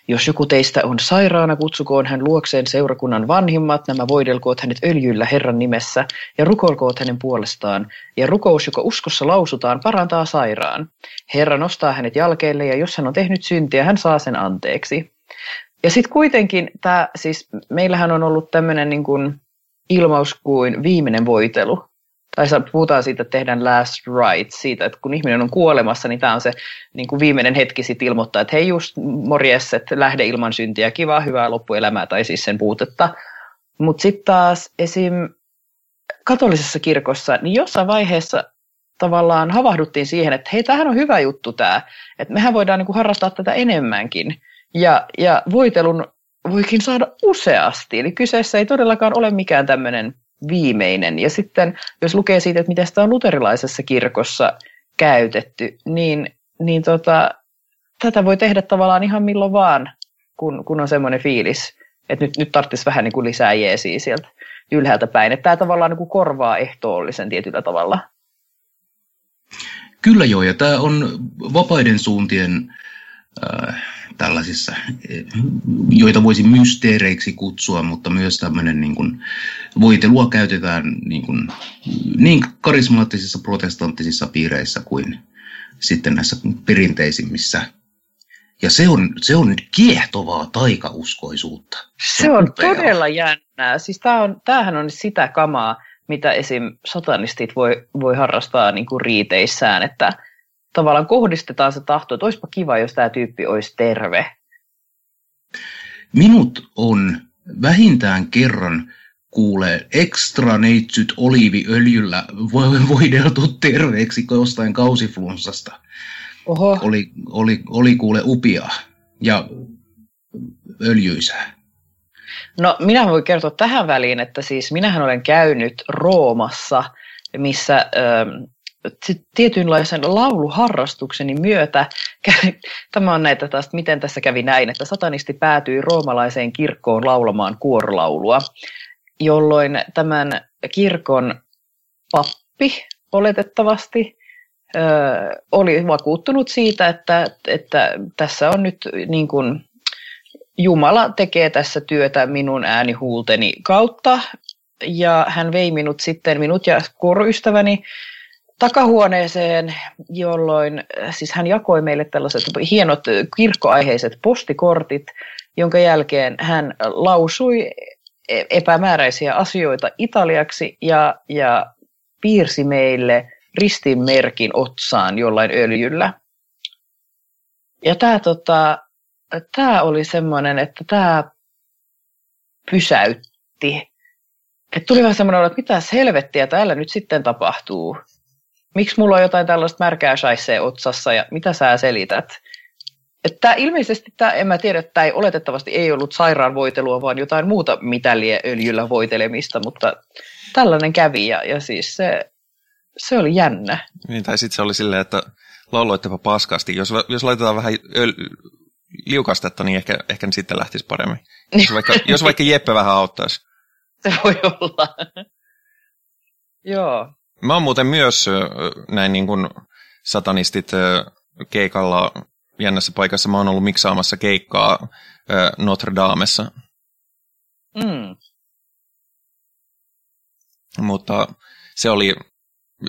jos joku teistä on sairaana, kutsukoon hän luokseen seurakunnan vanhimmat, nämä voidelkoot hänet öljyllä Herran nimessä ja rukoilkoot hänen puolestaan. Ja rukous, joka uskossa lausutaan, parantaa sairaan. Herra nostaa hänet jalkeille ja jos hän on tehnyt syntiä, hän saa sen anteeksi. Ja sitten kuitenkin tämä, siis meillähän on ollut tämmöinen niin kuin ilmaus kuin viimeinen voitelu. Tai puhutaan siitä, että tehdään last right, siitä, että kun ihminen on kuolemassa, niin tämä on se niin kuin viimeinen hetki sitten ilmoittaa, että hei just morjes, että lähde ilman syntiä, kiva, hyvää loppuelämää tai siis sen puutetta. Mutta sitten taas esim. katolisessa kirkossa, niin jossain vaiheessa tavallaan havahduttiin siihen, että hei, tämähän on hyvä juttu tämä, että mehän voidaan niin kuin harrastaa tätä enemmänkin. Ja, ja voitelun voikin saada useasti, eli kyseessä ei todellakaan ole mikään tämmöinen viimeinen. Ja sitten jos lukee siitä, että miten sitä on luterilaisessa kirkossa käytetty, niin, niin tota, tätä voi tehdä tavallaan ihan milloin vaan, kun, kun on semmoinen fiilis, että nyt, nyt tarvitsisi vähän niin kuin lisää jeesiä sieltä ylhäältä päin. Että tämä tavallaan niin kuin korvaa ehtoollisen tietyllä tavalla. Kyllä joo, ja tämä on vapaiden suuntien äh, tällaisissa, joita voisi mysteereiksi kutsua, mutta myös tämmöinen niin kuin, voitelua käytetään niin, kuin, niin karismaattisissa protestanttisissa piireissä kuin sitten näissä perinteisimmissä Ja se on, se on nyt kiehtovaa taikauskoisuutta. Se, on todella jännää. Siis tää on, tämähän on sitä kamaa, mitä esim. satanistit voi, voi harrastaa niin kuin riiteissään, että tavallaan kohdistetaan se tahto, että olisipa kiva, jos tämä tyyppi olisi terve. Minut on vähintään kerran kuule ekstra neitsyt oliiviöljyllä voideltu terveeksi jostain kausiflunssasta. Oho. Oli, oli, oli kuule upia ja öljyisää. No minä voin kertoa tähän väliin, että siis minähän olen käynyt Roomassa, missä äh, tietynlaisen lauluharrastukseni myötä, (laughs) tämä on näitä taas, miten tässä kävi näin, että satanisti päätyi roomalaiseen kirkkoon laulamaan kuorolaulua, jolloin tämän kirkon pappi oletettavasti ö, oli vakuuttunut siitä, että, että tässä on nyt niin kuin, Jumala tekee tässä työtä minun äänihuulteni kautta, ja hän vei minut sitten, minut ja kouruystäväni, takahuoneeseen, jolloin siis hän jakoi meille tällaiset hienot kirkkoaiheiset postikortit, jonka jälkeen hän lausui epämääräisiä asioita italiaksi ja, ja piirsi meille ristinmerkin otsaan jollain öljyllä. Ja tämä tota, tää oli semmoinen, että tämä pysäytti. Et tuli vähän semmoinen, että mitä helvettiä täällä nyt sitten tapahtuu. Miksi mulla on jotain tällaista märkää shaisee otsassa ja mitä sä selität? Että ilmeisesti tämä, en mä tiedä, tämä ei oletettavasti ei ollut sairaanvoitelua, vaan jotain muuta mitäliä öljyllä voitelemista, mutta tällainen kävi ja, ja siis se, se oli jännä. Niin, tai sitten se oli silleen, että lauloittepa paskasti. Jos, jos laitetaan vähän öl, liukastetta, niin ehkä, ehkä sitten lähtisi paremmin. Jos vaikka, (laughs) jos vaikka Jeppe vähän auttaisi. Se voi olla. Joo. Mä oon muuten myös näin niin kuin satanistit keikalla jännässä paikassa. Mä oon ollut miksaamassa keikkaa Notre Damessa. Mm. Mutta se oli,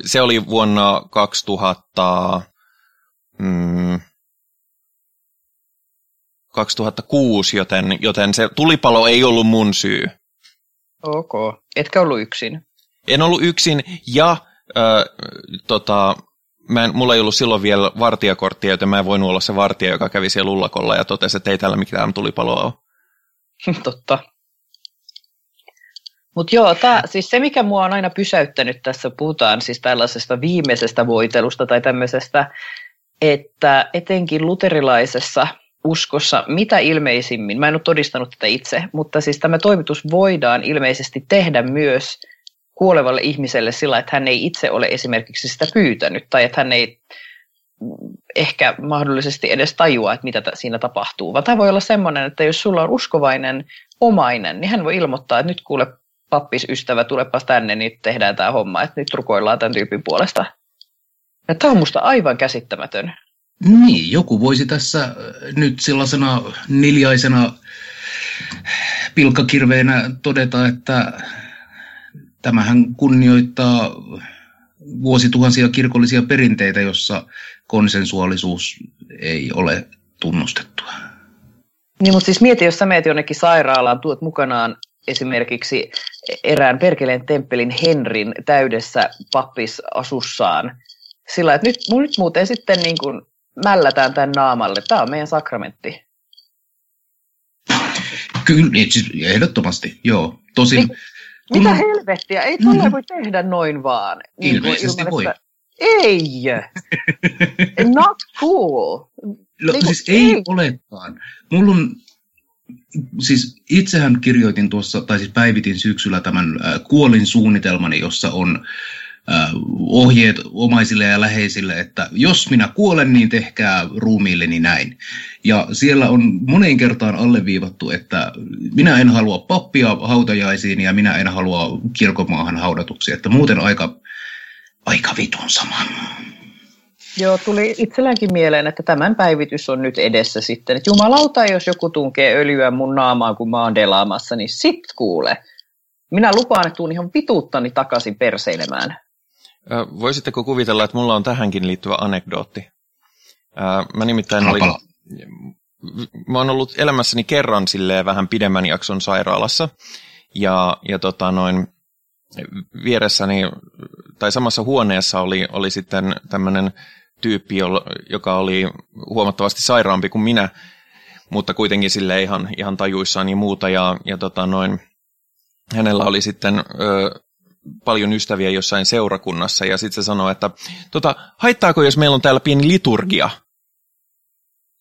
se oli vuonna 2000, mm, 2006, joten, joten se tulipalo ei ollut mun syy. Ok. Etkä ollut yksin? En ollut yksin ja äh, tota, mä en, mulla ei ollut silloin vielä vartijakorttia, joten mä en voinut olla se vartija, joka kävi siellä ullakolla ja totesi, että ei täällä mitään tulipaloa ole. (laughs) Totta. Mutta joo, tää, siis se mikä mua on aina pysäyttänyt tässä, puhutaan siis tällaisesta viimeisestä voitelusta tai tämmöisestä, että etenkin luterilaisessa uskossa mitä ilmeisimmin, mä en ole todistanut tätä itse, mutta siis tämä toimitus voidaan ilmeisesti tehdä myös kuolevalle ihmiselle sillä, että hän ei itse ole esimerkiksi sitä pyytänyt tai että hän ei ehkä mahdollisesti edes tajua, että mitä siinä tapahtuu. Vaan tämä voi olla semmoinen, että jos sulla on uskovainen omainen, niin hän voi ilmoittaa, että nyt kuule pappisystävä, tulepas tänne, niin tehdään tämä homma, että nyt rukoillaan tämän tyypin puolesta. Ja tämä on musta aivan käsittämätön. Niin, joku voisi tässä äh, nyt sellaisena niljaisena pilkkakirveenä todeta, että tämähän kunnioittaa vuosituhansia kirkollisia perinteitä, jossa konsensuaalisuus ei ole tunnustettua. Niin, mutta siis mieti, jos sä meet jonnekin sairaalaan, tuot mukanaan esimerkiksi erään Perkeleen temppelin Henrin täydessä pappisasussaan, sillä että nyt, nyt muuten sitten niin kuin mällätään tämän naamalle. Tämä on meidän sakramentti. Kyllä, siis ehdottomasti, joo. Tosin, niin, Mitä helvettiä? Ei tuolla mm-hmm. voi tehdä noin vaan. Niin Ilmeisesti ilman, voi. Että... Ei! Not cool. No, niin siis ei, ei olekaan. Mulla on, siis itsehän kirjoitin tuossa, tai siis päivitin syksyllä tämän äh, kuolin suunnitelmani, jossa on ohjeet omaisille ja läheisille, että jos minä kuolen, niin tehkää ruumiilleni näin. Ja siellä on moneen kertaan alleviivattu, että minä en halua pappia hautajaisiin ja minä en halua kirkomaahan haudatuksi, että muuten aika, aika vitun sama. Joo, tuli itselläänkin mieleen, että tämän päivitys on nyt edessä sitten. Että jumalauta, jos joku tunkee öljyä mun naamaan, kun mä oon delaamassa, niin sit kuule. Minä lupaan, että tuun ihan vituuttani takaisin perseilemään. Voisitteko kuvitella, että mulla on tähänkin liittyvä anekdootti? Mä nimittäin olin, mä oon ollut elämässäni kerran silleen vähän pidemmän jakson sairaalassa. Ja, ja tota noin, vieressäni tai samassa huoneessa oli, oli sitten tämmöinen tyyppi, joka oli huomattavasti sairaampi kuin minä, mutta kuitenkin sille ihan, ihan tajuissaan ja muuta. Ja, ja tota noin, hänellä oli sitten ö, paljon ystäviä jossain seurakunnassa, ja sitten se sanoi, että tota, haittaako, jos meillä on täällä pieni liturgia?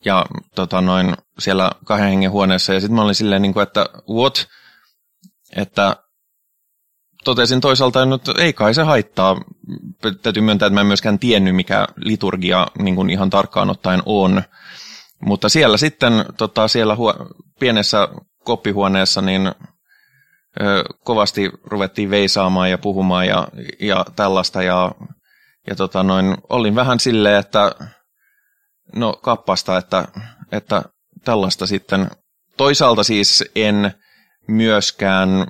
Ja tota noin, siellä kahden hengen huoneessa, ja sitten mä olin silleen, niin kuin, että what? Että totesin toisaalta, että ei kai se haittaa. Täytyy myöntää, että mä en myöskään tiennyt, mikä liturgia niin kuin ihan tarkkaan ottaen on. Mutta siellä sitten, tota, siellä huo- pienessä koppihuoneessa, niin kovasti ruvettiin veisaamaan ja puhumaan ja, ja tällaista. Ja, ja tota, noin, olin vähän silleen, että no kappasta, että, että tällaista sitten. Toisaalta siis en myöskään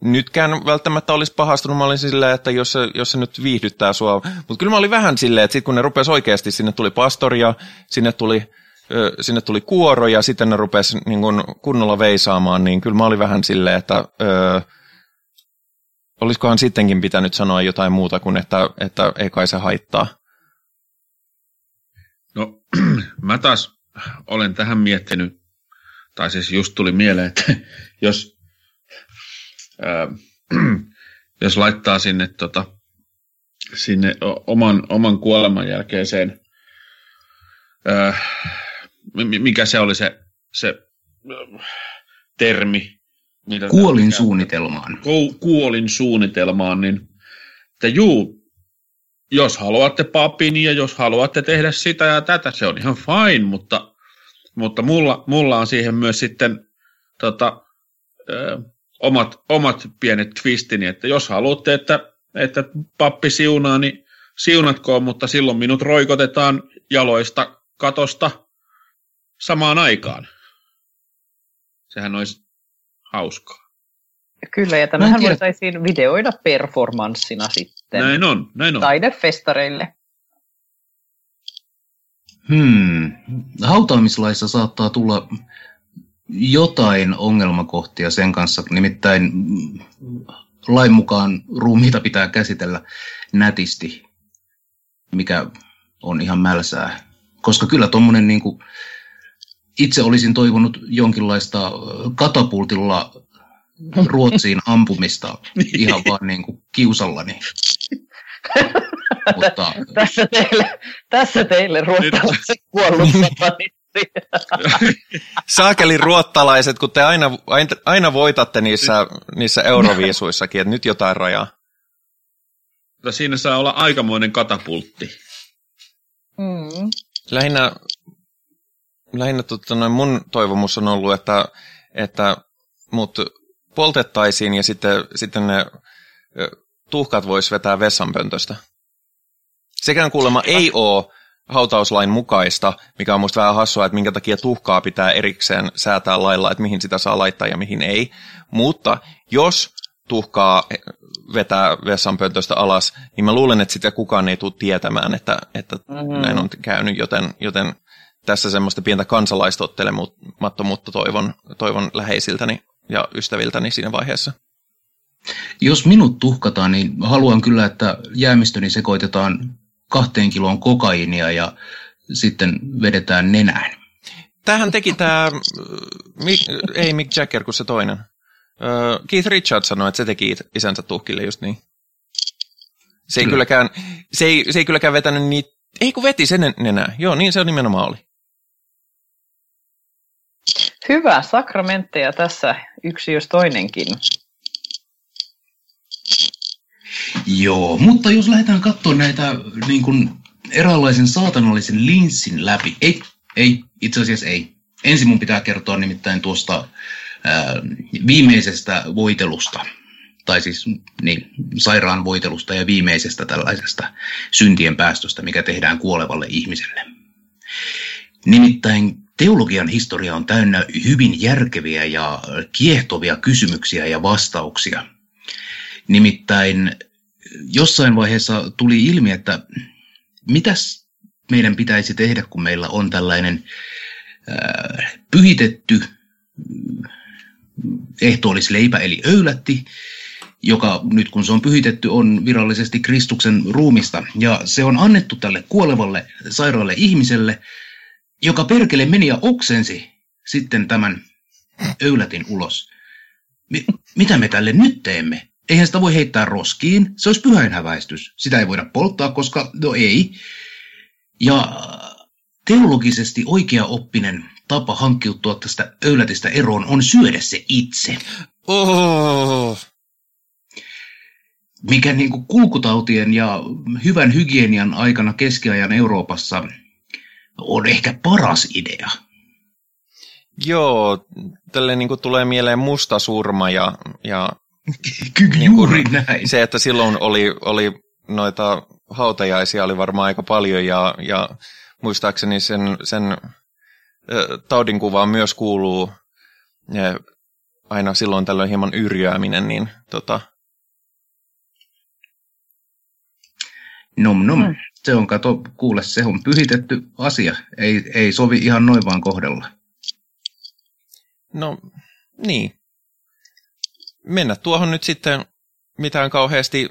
nytkään välttämättä olisi pahastunut. Mä olin silleen, että jos se, jos se nyt viihdyttää sua. Mutta kyllä mä olin vähän silleen, että sitten kun ne rupesi oikeasti, sinne tuli pastoria, sinne tuli, sinne tuli kuoro ja sitten ne rupesi niin kun kunnolla veisaamaan, niin kyllä mä olin vähän silleen, että ö, olisikohan sittenkin pitänyt sanoa jotain muuta kuin, että, että ei kai se haittaa. No, (clears throat) mä taas olen tähän miettinyt, tai siis just tuli mieleen, että (laughs) jos (clears throat) jos laittaa sinne, tota, sinne oman, oman kuoleman jälkeiseen, ää, mikä se oli se, se termi? Mitä kuolin suunnitelmaan. Ku, kuolin suunnitelmaan, niin että juu, jos haluatte papin ja jos haluatte tehdä sitä ja tätä, se on ihan fine, mutta, mutta mulla, mulla on siihen myös sitten tota, omat, omat pienet twistini, että jos haluatte, että, että pappi siunaa, niin siunatkoon, mutta silloin minut roikotetaan jaloista katosta samaan aikaan. Sehän olisi hauskaa. Kyllä, ja tämähän voitaisiin videoida performanssina sitten. Näin on, näin on. Taidefestareille. Hmm. Hautaamislaissa saattaa tulla jotain ongelmakohtia sen kanssa, nimittäin lain mukaan ruumiita pitää käsitellä nätisti, mikä on ihan mälsää. Koska kyllä tuommoinen niin kuin, itse olisin toivonut jonkinlaista katapultilla Ruotsiin ampumista ihan vaan niin kuin kiusallani. Mutta... tässä, teille, tässä teille ruotsalaiset kuollut Saakeli ruottalaiset, kun te aina, aina voitatte niissä, niissä euroviisuissakin, että nyt jotain rajaa. Mutta siinä saa olla aikamoinen katapultti. Mm. Lähinnä, lähinnä tota, noin mun toivomus on ollut, että, että mut poltettaisiin ja sitten, sitten ne tuhkat vois vetää vessanpöntöstä. Sekään kuulemma ei ole hautauslain mukaista, mikä on musta vähän hassua, että minkä takia tuhkaa pitää erikseen säätää lailla, että mihin sitä saa laittaa ja mihin ei. Mutta jos tuhkaa vetää vessanpöntöstä alas, niin mä luulen, että sitä kukaan ei tule tietämään, että, että mm-hmm. näin on käynyt, joten, joten tässä semmoista pientä kansalaistottelemattomuutta toivon, toivon läheisiltäni ja ystäviltäni siinä vaiheessa. Jos minut tuhkataan, niin haluan kyllä, että jäämistöni sekoitetaan kahteen kiloon kokainia ja sitten vedetään nenään. Tähän teki tämä, ei Mick Jagger kuin se toinen. Keith Richards sanoi, että se teki isänsä tuhkille just niin. Se ei, kylläkään, se ei, se ei kylläkään vetänyt niitä, ei kun veti sen nenää. Joo, niin se nimenomaan oli. Hyvä, sakramentteja tässä yksi jos toinenkin. Joo, mutta jos lähdetään katsomaan näitä niin kuin, eräänlaisen saatanallisen linssin läpi, ei, ei, itse asiassa ei. Ensin mun pitää kertoa nimittäin tuosta ää, viimeisestä voitelusta, tai siis niin, sairaan voitelusta ja viimeisestä tällaisesta syntien päästöstä, mikä tehdään kuolevalle ihmiselle. Nimittäin teologian historia on täynnä hyvin järkeviä ja kiehtovia kysymyksiä ja vastauksia. Nimittäin jossain vaiheessa tuli ilmi, että mitäs meidän pitäisi tehdä, kun meillä on tällainen pyhitetty ehtoollisleipä eli öylätti, joka nyt kun se on pyhitetty on virallisesti Kristuksen ruumista. Ja se on annettu tälle kuolevalle sairaalle ihmiselle, joka perkele meni ja oksensi sitten tämän öylätin ulos. Mi- mitä me tälle nyt teemme? Eihän sitä voi heittää roskiin, se olisi pyhäinhäväistys. Sitä ei voida polttaa, koska no ei. Ja teologisesti oikeaoppinen tapa hankkiutua tästä öylätistä eroon on syödä se itse. Oh. Mikä niin kuin kulkutautien ja hyvän hygienian aikana keskiajan Euroopassa on ehkä paras idea. Joo, tälle niin tulee mieleen musta surma ja, ja (laughs) Kyllä niin juuri näin. Se, että silloin oli, oli noita hautajaisia oli varmaan aika paljon ja, ja muistaakseni sen, sen taudinkuvaan myös kuuluu ja aina silloin tällöin hieman yrjääminen, niin tota... Nom nom. Mm. Se on, kato, kuule, se on pyhitetty asia. Ei, ei sovi ihan noin vaan kohdella. No, niin. Mennä tuohon nyt sitten mitään kauheasti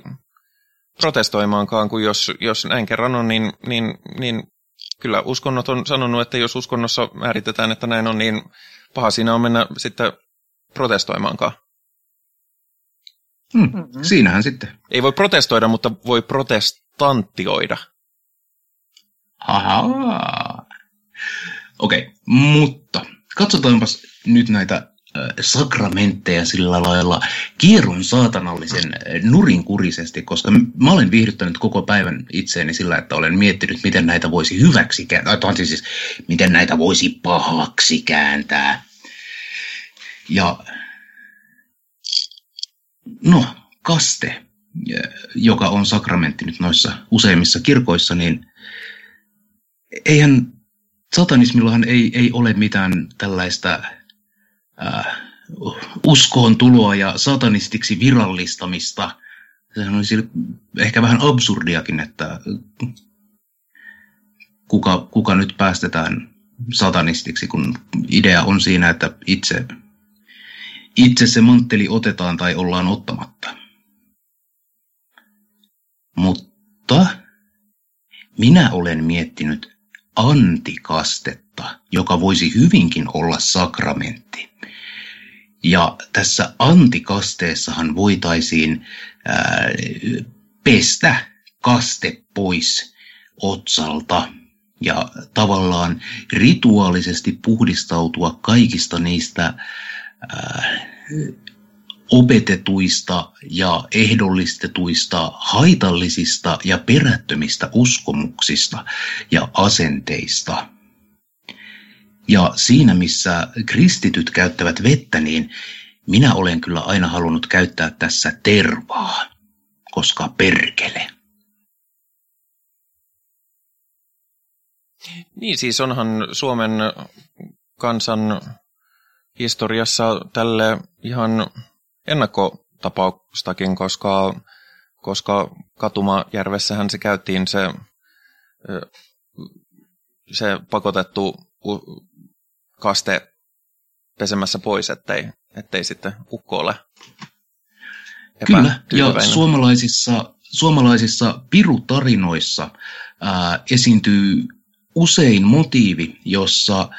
protestoimaankaan, kun jos, jos näin kerran on, niin, niin, niin kyllä uskonnot on sanonut, että jos uskonnossa määritetään, että näin on, niin paha siinä on mennä sitten protestoimaankaan. Hmm, mm-hmm. Siinähän sitten. Ei voi protestoida, mutta voi protestantioida. Ahaa. Okei, okay, mutta katsotaanpas nyt näitä sakramentteja sillä lailla kierron saatanallisen nurinkurisesti, koska mä olen viihdyttänyt koko päivän itseeni sillä, että olen miettinyt, miten näitä voisi hyväksi kääntää, tai siis miten näitä voisi pahaksi kääntää. Ja no, kaste, joka on sakramentti nyt noissa useimmissa kirkoissa, niin eihän satanismillahan ei, ei ole mitään tällaista äh, uskoon tuloa ja satanistiksi virallistamista. Sehän olisi ehkä vähän absurdiakin, että kuka, kuka nyt päästetään satanistiksi, kun idea on siinä, että itse, itse se mantteli otetaan tai ollaan ottamatta. Mutta minä olen miettinyt antikastetta, joka voisi hyvinkin olla sakramentti. Ja tässä antikasteessahan voitaisiin ää, pestä kaste pois otsalta ja tavallaan rituaalisesti puhdistautua kaikista niistä ää, opetetuista ja ehdollistetuista haitallisista ja perättömistä uskomuksista ja asenteista. Ja siinä, missä kristityt käyttävät vettä, niin minä olen kyllä aina halunnut käyttää tässä tervaa, koska perkele. Niin siis onhan Suomen kansan historiassa tälle ihan ennakkotapaustakin, koska, koska Katumajärvessähän se käyttiin se, se pakotettu kaste pesemässä pois, ettei, ettei sitten ukko ole Kyllä, ja suomalaisissa, suomalaisissa pirutarinoissa ää, esiintyy usein motiivi, jossa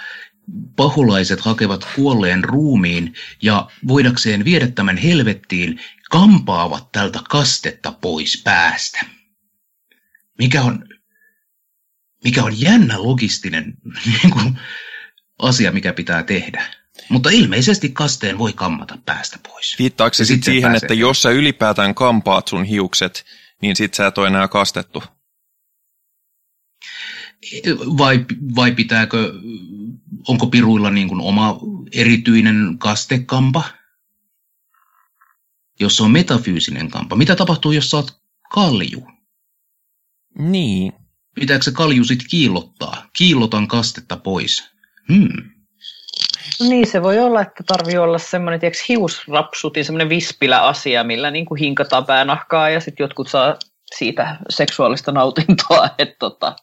paholaiset hakevat kuolleen ruumiin ja voidakseen viedä tämän helvettiin, kampaavat tältä kastetta pois päästä. Mikä on, mikä on jännä logistinen (laughs) niin kuin, asia, mikä pitää tehdä. Mutta ilmeisesti kasteen voi kammata päästä pois. Viittaako se sitten siihen, että jos sä ylipäätään kampaat sun hiukset, niin sit sä et ole enää kastettu? Vai, vai pitääkö, onko piruilla niin kuin oma erityinen kastekampa? Jos se on metafyysinen kampa. Mitä tapahtuu, jos oot kalju? Niin. Pitääkö se kalju sitten kiillottaa? Kiillotan kastetta pois. Hmm. Niin, se voi olla, että tarvii olla semmoinen tiiäks, hiusrapsutin, semmoinen vispilä asia, millä niin kuin hinkataan päänahkaa ja sitten jotkut saa siitä seksuaalista nautintoa. (laughs) Että tota,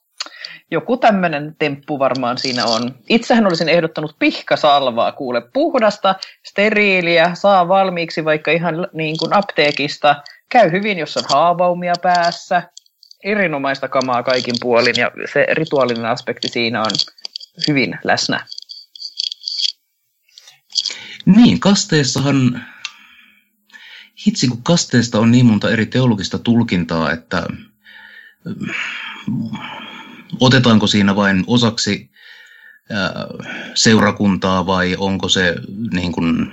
joku tämmöinen temppu varmaan siinä on. Itsehän olisin ehdottanut pihkasalvaa, kuule puhdasta, steriiliä, saa valmiiksi vaikka ihan niin kuin apteekista. Käy hyvin, jos on haavaumia päässä. Erinomaista kamaa kaikin puolin ja se rituaalinen aspekti siinä on hyvin läsnä. Niin, kasteessahan, hitsi kun kasteesta on niin monta eri teologista tulkintaa, että otetaanko siinä vain osaksi seurakuntaa vai onko se niin kuin,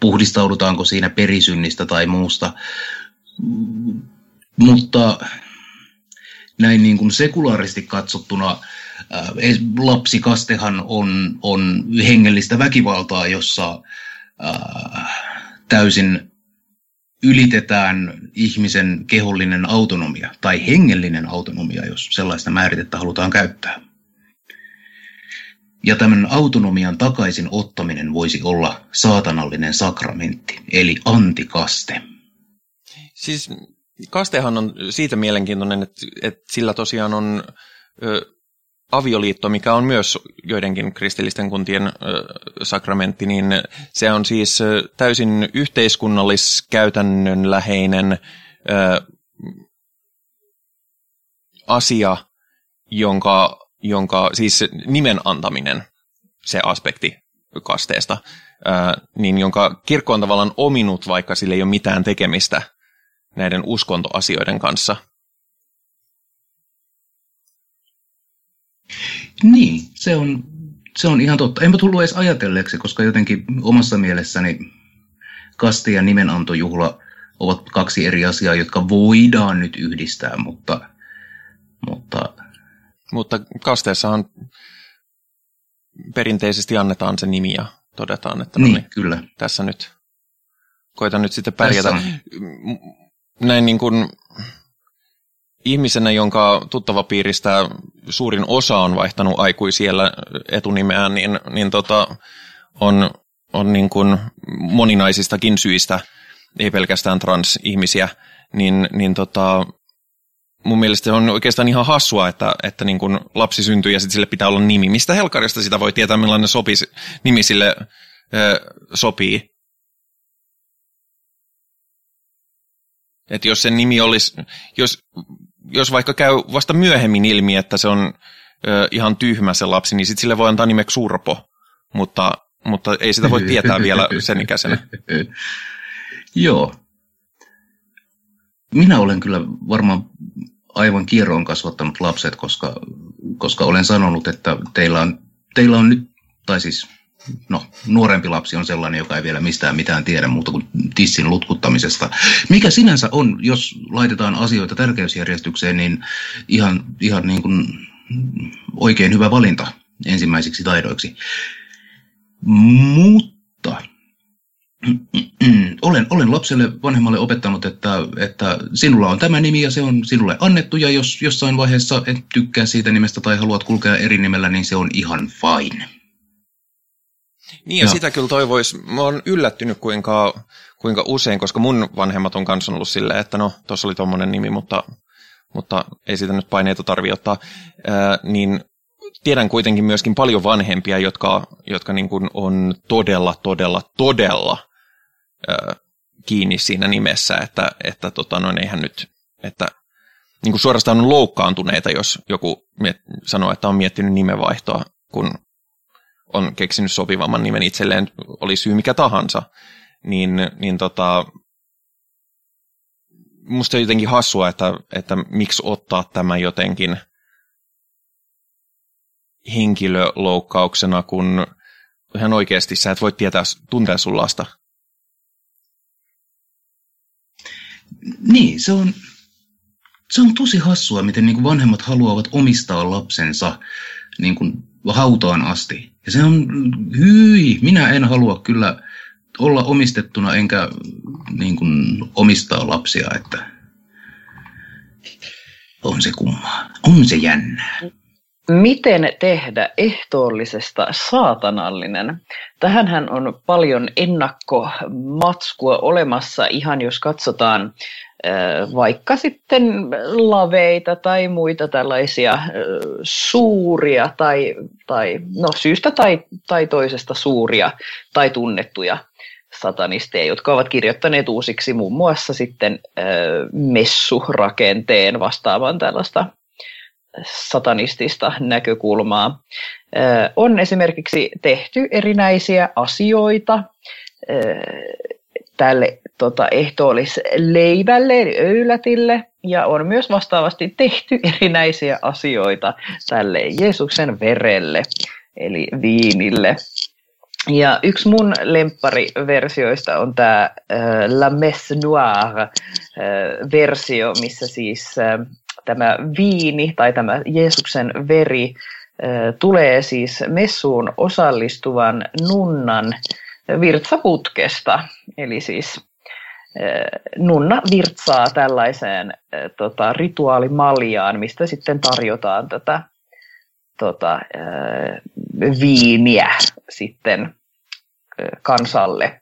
puhdistaudutaanko siinä perisynnistä tai muusta. Mutta näin niin kuin sekulaaristi katsottuna lapsikastehan on, on hengellistä väkivaltaa, jossa täysin ylitetään ihmisen kehollinen autonomia tai hengellinen autonomia, jos sellaista määritettä halutaan käyttää. Ja tämän autonomian takaisin ottaminen voisi olla saatanallinen sakramentti, eli antikaste. Siis kastehan on siitä mielenkiintoinen, että, että sillä tosiaan on avioliitto, mikä on myös joidenkin kristillisten kuntien sakramentti, niin se on siis täysin yhteiskunnalliskäytännönläheinen asia, jonka, jonka siis nimen antaminen, se aspekti kasteesta, niin jonka kirkko on tavallaan ominut, vaikka sillä ei ole mitään tekemistä näiden uskontoasioiden kanssa – Niin, se on, se on ihan totta. Enpä tullut edes ajatelleeksi, koska jotenkin omassa mielessäni kaste ja nimenantojuhla ovat kaksi eri asiaa, jotka voidaan nyt yhdistää, mutta... Mutta, mutta kasteessahan perinteisesti annetaan se nimi ja todetaan, että no niin, niin, kyllä. tässä nyt koitan nyt sitten pärjätä. Näin niin kuin ihmisenä, jonka tuttavapiiristä suurin osa on vaihtanut aikuisiellä etunimeään, niin, niin tota, on, on niin kuin moninaisistakin syistä, ei pelkästään transihmisiä, niin, niin tota, mun mielestä on oikeastaan ihan hassua, että, että niin kun lapsi syntyy ja sitten sille pitää olla nimi. Mistä helkarista sitä voi tietää, millainen sopisi, nimi sille ö, sopii? Et jos sen nimi olisi, jos jos vaikka käy vasta myöhemmin ilmi, että se on ö, ihan tyhmä se lapsi, niin sitten sille voi antaa nimeksi Urpo, mutta, mutta ei sitä voi tietää vielä sen ikäisenä. (laughs) Joo. Minä olen kyllä varmaan aivan kierroon kasvattanut lapset, koska, koska olen sanonut, että teillä on, teillä on nyt, tai siis no, nuorempi lapsi on sellainen, joka ei vielä mistään mitään tiedä muuta kuin tissin lutkuttamisesta. Mikä sinänsä on, jos laitetaan asioita tärkeysjärjestykseen, niin ihan, ihan niin kuin oikein hyvä valinta ensimmäisiksi taidoiksi. Mutta (clears throat) olen, olen lapselle vanhemmalle opettanut, että, että sinulla on tämä nimi ja se on sinulle annettu ja jos jossain vaiheessa et tykkää siitä nimestä tai haluat kulkea eri nimellä, niin se on ihan fine. Niin ja, ja sitä kyllä toivoisi. Mä oon yllättynyt kuinka, kuinka usein, koska mun vanhemmat on kanssa ollut silleen, että no, tuossa oli tuommoinen nimi, mutta, mutta ei siitä nyt paineita tarvi ottaa. Ää, niin tiedän kuitenkin myöskin paljon vanhempia, jotka, jotka niin kuin on todella, todella, todella ää, kiinni siinä nimessä, että, että tota, no, eihän nyt, että niin kuin suorastaan on loukkaantuneita, jos joku miet, sanoo, että on miettinyt nimenvaihtoa, kun on keksinyt sopivamman nimen itselleen, oli syy mikä tahansa, niin, niin tota, musta on jotenkin hassua, että, että miksi ottaa tämä jotenkin henkilöloukkauksena, kun ihan oikeasti sä et voi tietää, tuntea sun lasta. Niin, se on, se on tosi hassua, miten niin kuin vanhemmat haluavat omistaa lapsensa niin kuin hautaan asti. Ja se on, hyi, minä en halua kyllä olla omistettuna enkä niin kuin, omistaa lapsia, että on se kummaa, on se jännää. Miten tehdä ehtoollisesta saatanallinen? Tähänhän on paljon ennakkomatskua olemassa, ihan jos katsotaan vaikka sitten laveita tai muita tällaisia suuria tai, tai no syystä tai, tai toisesta suuria tai tunnettuja satanisteja, jotka ovat kirjoittaneet uusiksi muun muassa sitten messurakenteen vastaavan tällaista satanistista näkökulmaa. On esimerkiksi tehty erinäisiä asioita tälle tota, ehtoollisleivälle, eli öylätille, ja on myös vastaavasti tehty (laughs) erinäisiä asioita tälle Jeesuksen verelle, eli viinille. Ja yksi mun lemppariversioista on tämä äh, La Messe Noire-versio, äh, missä siis äh, tämä viini tai tämä Jeesuksen veri äh, tulee siis messuun osallistuvan nunnan virtsaputkesta. Eli siis nunna virtsaa tällaiseen tota, rituaalimaljaan, mistä sitten tarjotaan tätä tota, viiniä sitten kansalle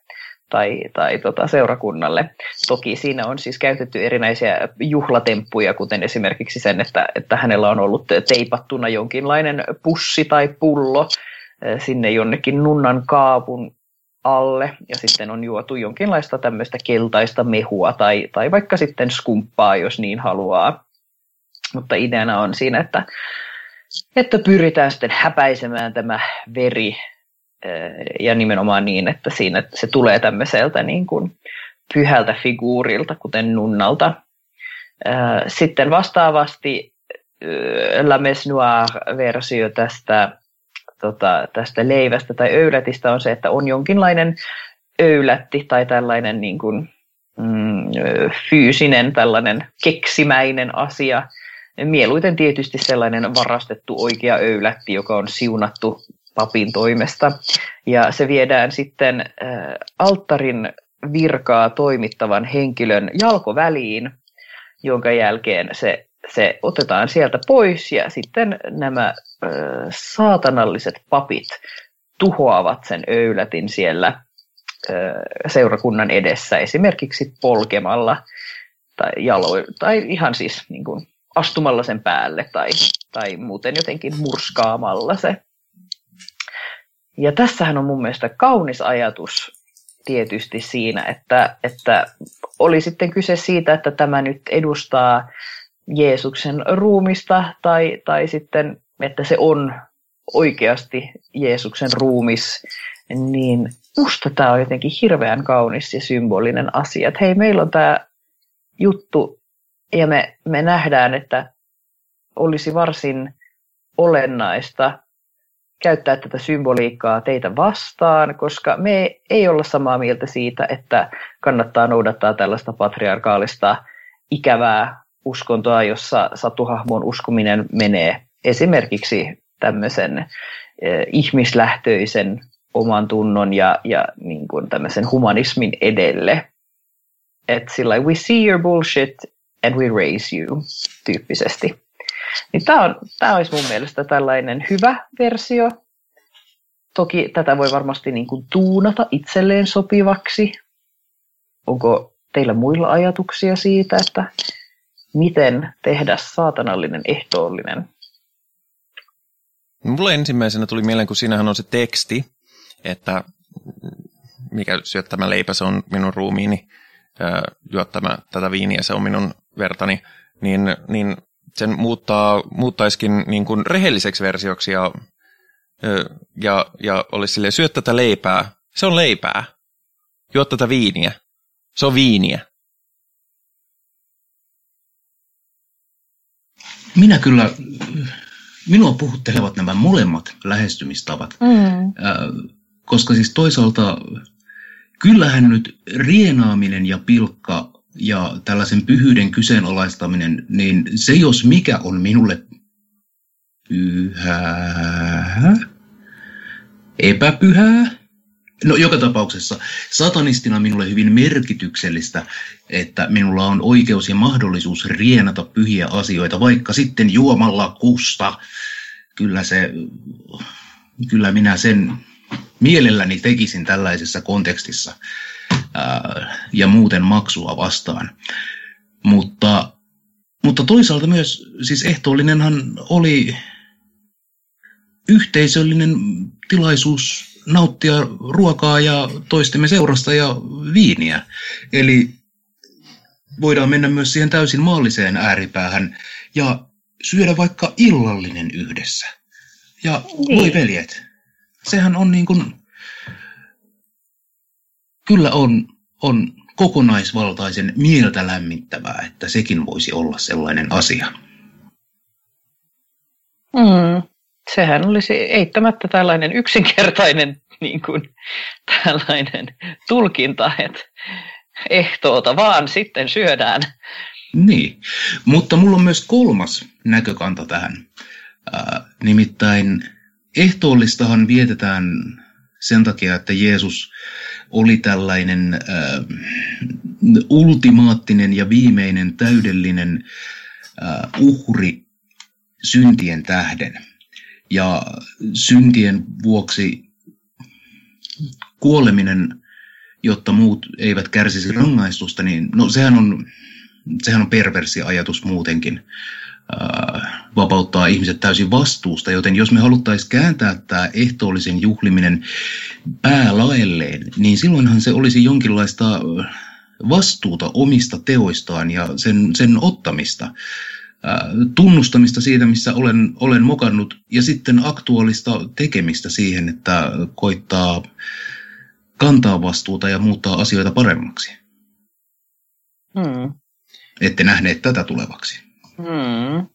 tai, tai tota, seurakunnalle. Toki siinä on siis käytetty erinäisiä juhlatemppuja, kuten esimerkiksi sen, että, että hänellä on ollut teipattuna jonkinlainen pussi tai pullo sinne jonnekin nunnan kaapun alle ja sitten on juotu jonkinlaista tämmöistä keltaista mehua tai, tai vaikka sitten skumppaa, jos niin haluaa. Mutta ideana on siinä, että, että pyritään sitten häpäisemään tämä veri ja nimenomaan niin, että siinä se tulee tämmöiseltä niin kuin pyhältä figuurilta, kuten nunnalta. Sitten vastaavasti La Messe Noire-versio tästä tota, tästä leivästä tai öylätistä on se, että on jonkinlainen öylätti tai tällainen niin kuin, mm, fyysinen, tällainen keksimäinen asia. Mieluiten tietysti sellainen varastettu oikea öylätti, joka on siunattu papin toimesta. Ja se viedään sitten äh, alttarin virkaa toimittavan henkilön jalkoväliin, jonka jälkeen se se otetaan sieltä pois ja sitten nämä ö, saatanalliset papit tuhoavat sen öylätin siellä ö, seurakunnan edessä esimerkiksi polkemalla tai, jalo, tai ihan siis niin kuin, astumalla sen päälle tai, tai muuten jotenkin murskaamalla se. Ja tässähän on mun mielestä kaunis ajatus tietysti siinä, että, että oli sitten kyse siitä, että tämä nyt edustaa Jeesuksen ruumista tai, tai sitten, että se on oikeasti Jeesuksen ruumis, niin musta tämä on jotenkin hirveän kaunis ja symbolinen asia. Että hei, meillä on tämä juttu ja me, me nähdään, että olisi varsin olennaista käyttää tätä symboliikkaa teitä vastaan, koska me ei olla samaa mieltä siitä, että kannattaa noudattaa tällaista patriarkaalista ikävää uskontoa, jossa satuhahmon uskominen menee esimerkiksi tämmöisen eh, ihmislähtöisen oman tunnon ja, ja niin kuin tämmöisen humanismin edelle. Että sillä we see your bullshit and we raise you tyyppisesti. Niin tämä, on, tämä olisi mun mielestä tällainen hyvä versio. Toki tätä voi varmasti niin kuin tuunata itselleen sopivaksi. Onko teillä muilla ajatuksia siitä, että miten tehdä saatanallinen ehtoollinen. Mulle ensimmäisenä tuli mieleen, kun siinähän on se teksti, että mikä syöttämä leipä se on minun ruumiini, juottama tätä viiniä se on minun vertani, niin, niin sen muuttaa, muuttaisikin niin kuin rehelliseksi versioksi ja, ja, ja olisi silleen, syö tätä leipää, se on leipää, juo tätä viiniä, se on viiniä. Minä kyllä, minua puhuttelevat nämä molemmat lähestymistavat, mm. koska siis toisaalta kyllähän nyt rienaaminen ja pilkka ja tällaisen pyhyyden kyseenalaistaminen, niin se jos mikä on minulle pyhää, epäpyhää, No joka tapauksessa satanistina minulle hyvin merkityksellistä, että minulla on oikeus ja mahdollisuus rienata pyhiä asioita, vaikka sitten juomalla kusta. Kyllä se, kyllä minä sen mielelläni tekisin tällaisessa kontekstissa ää, ja muuten maksua vastaan. Mutta, mutta toisaalta myös, siis ehtoollinenhan oli yhteisöllinen tilaisuus nauttia ruokaa ja toistemme seurasta ja viiniä. Eli voidaan mennä myös siihen täysin maalliseen ääripäähän ja syödä vaikka illallinen yhdessä. Ja niin. voi veljet, sehän on niin kuin, kyllä on, on kokonaisvaltaisen mieltä lämmittävää, että sekin voisi olla sellainen asia. Mm, sehän olisi eittämättä tällainen yksinkertainen (laughs) niin kuin, tällainen tulkinta, että ehtoota, vaan sitten syödään. Niin, mutta mulla on myös kolmas näkökanta tähän. Äh, nimittäin ehtoollistahan vietetään sen takia, että Jeesus oli tällainen äh, ultimaattinen ja viimeinen täydellinen äh, uhri syntien tähden. Ja syntien vuoksi kuoleminen, jotta muut eivät kärsisi rangaistusta, niin no sehän on, sehän on perversi ajatus muutenkin vapauttaa ihmiset täysin vastuusta, joten jos me haluttaisiin kääntää tämä ehtoollisen juhliminen päälaelleen, niin silloinhan se olisi jonkinlaista vastuuta omista teoistaan ja sen, sen ottamista, tunnustamista siitä, missä olen, olen mokannut, ja sitten aktuaalista tekemistä siihen, että koittaa kantaa vastuuta ja muuttaa asioita paremmaksi. Hmm. Ette nähneet tätä tulevaksi. Hmm.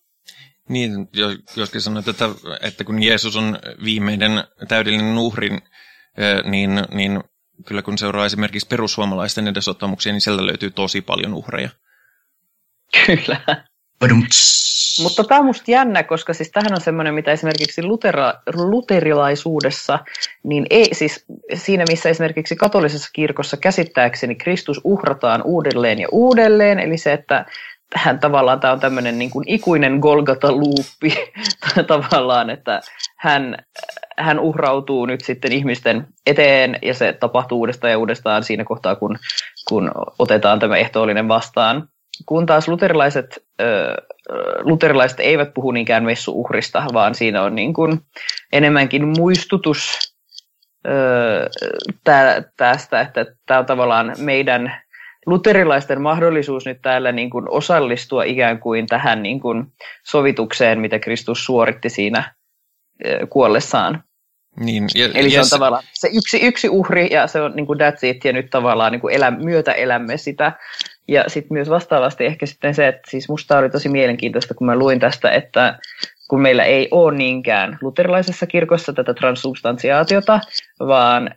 Niin, joskin sanoit, että, että kun Jeesus on viimeinen täydellinen uhrin, niin, niin kyllä kun seuraa esimerkiksi perussuomalaisten edesottamuksia, niin siellä löytyy tosi paljon uhreja. Kyllä. Mutta tämä on musta jännä, koska siis tähän on semmoinen, mitä esimerkiksi lutera, luterilaisuudessa, niin ei, siis siinä missä esimerkiksi katolisessa kirkossa käsittääkseni Kristus uhrataan uudelleen ja uudelleen, eli se, että hän tavallaan tämä on tämmöinen niin kuin ikuinen Golgata-luuppi (laughs) tavallaan, että hän, hän uhrautuu nyt sitten ihmisten eteen ja se tapahtuu uudestaan ja uudestaan siinä kohtaa, kun, kun otetaan tämä ehtoollinen vastaan. Kun taas luterilaiset, äh, luterilaiset eivät puhu niinkään messuuhrista, vaan siinä on niin kuin enemmänkin muistutus äh, tästä, että tämä on tavallaan meidän luterilaisten mahdollisuus nyt täällä niin kuin osallistua ikään kuin tähän niin kuin sovitukseen, mitä Kristus suoritti siinä kuollessaan. Niin, ja, Eli se on se... tavallaan se yksi, yksi uhri ja se on niin kuin that's it, ja nyt tavallaan niin kuin elä, myötä elämme sitä. Ja sitten myös vastaavasti ehkä sitten se, että siis musta oli tosi mielenkiintoista, kun mä luin tästä, että kun meillä ei ole niinkään luterilaisessa kirkossa tätä transsubstantiaatiota, vaan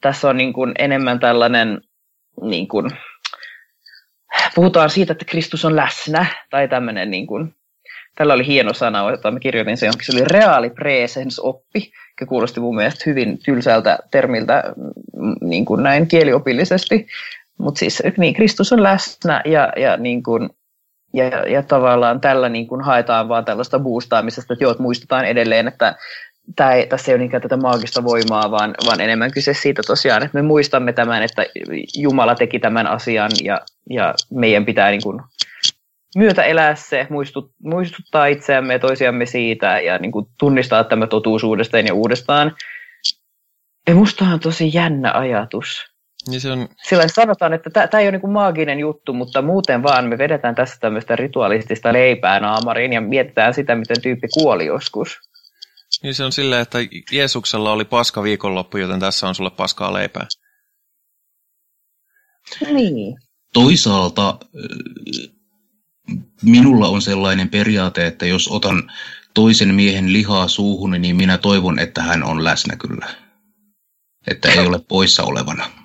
tässä on niin kuin enemmän tällainen niin kuin, puhutaan siitä, että Kristus on läsnä, tai tämmöinen niin kuin, tällä oli hieno sana, jota mä kirjoitin se johonkin, se oli reaali presence oppi, joka kuulosti mun mielestä hyvin tylsältä termiltä mm, niin kuin näin kieliopillisesti, mutta siis niin, Kristus on läsnä ja, ja, niin kuin, ja, ja tavallaan tällä niin kuin haetaan vaan tällaista boostaamisesta, että joo, muistetaan edelleen, että tämä ei, tässä ei ole niinkään tätä maagista voimaa, vaan, vaan enemmän kyse siitä tosiaan, että me muistamme tämän, että Jumala teki tämän asian ja, ja meidän pitää niin kuin myötä elää se, muistut, muistuttaa itseämme ja toisiamme siitä ja niin kuin tunnistaa tämä totuus uudestaan ja uudestaan. Ja musta on tosi jännä ajatus. Niin se on... Sillä sanotaan, että tämä ei ole niin maaginen juttu, mutta muuten vaan me vedetään tässä tämmöistä ritualistista leipää naamariin ja mietitään sitä, miten tyyppi kuoli joskus. Niin se on silleen, että Jeesuksella oli paska viikonloppu, joten tässä on sulle paskaa leipää. Niin. Toisaalta minulla on sellainen periaate, että jos otan toisen miehen lihaa suuhun, niin minä toivon, että hän on läsnä kyllä. Että ei ole poissa olevana.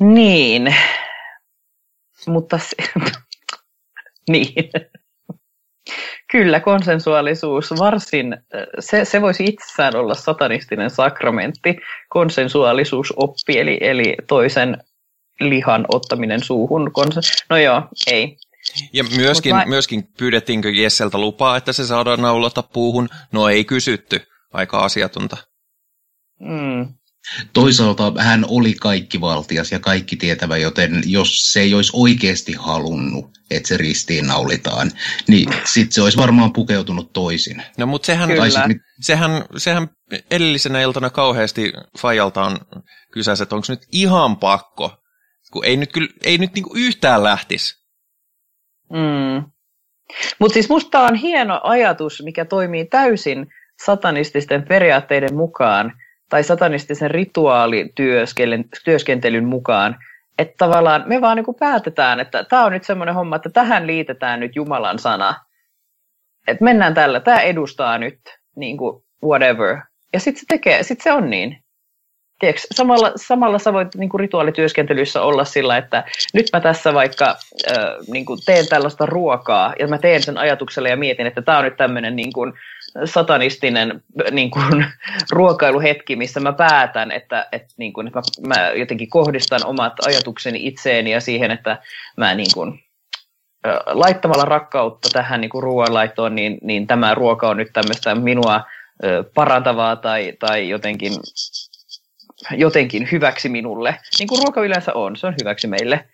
Niin. Mutta se... (laughs) niin. Kyllä, konsensuaalisuus varsin, se, se voisi itsessään olla satanistinen sakramentti, konsensuaalisuusoppi, eli, eli toisen lihan ottaminen suuhun. Konsen... No joo, ei. Ja myöskin, mä... myöskin pyydettiinkö Jesseltä lupaa, että se saadaan naulata puuhun? No ei kysytty, aika asiatonta. Mm. Toisaalta hän oli kaikki valtias ja kaikki tietävä, joten jos se ei olisi oikeasti halunnut, että se ristiin naulitaan, niin sitten se olisi varmaan pukeutunut toisin. No mutta sehän, sit, sehän, sehän edellisenä iltana kauheasti Fajalta on kysässä, että onko nyt ihan pakko, kun ei nyt, kyllä, ei nyt niinku yhtään lähtisi. Mm. Mutta siis musta on hieno ajatus, mikä toimii täysin satanististen periaatteiden mukaan tai satanistisen rituaalityöskentelyn mukaan, että tavallaan me vaan niin päätetään, että tämä on nyt semmoinen homma, että tähän liitetään nyt Jumalan sana. Että mennään tällä, tämä edustaa nyt niin kuin whatever. Ja sitten se tekee, sitten se on niin. Tiedätkö, samalla, samalla sä voit niin kuin rituaalityöskentelyssä olla sillä, että nyt mä tässä vaikka äh, niin kuin teen tällaista ruokaa ja mä teen sen ajatuksella ja mietin, että tämä on nyt tämmöinen niin kuin, satanistinen niin kuin, (laughs) ruokailuhetki, missä mä päätän, että, että, niin kuin, että mä, mä jotenkin kohdistan omat ajatukseni itseeni ja siihen, että mä niin kuin, laittamalla rakkautta tähän niin ruoanlaittoon, niin, niin tämä ruoka on nyt tämmöistä minua parantavaa tai, tai jotenkin, jotenkin hyväksi minulle. Niin kuin ruoka yleensä on, se on hyväksi meille.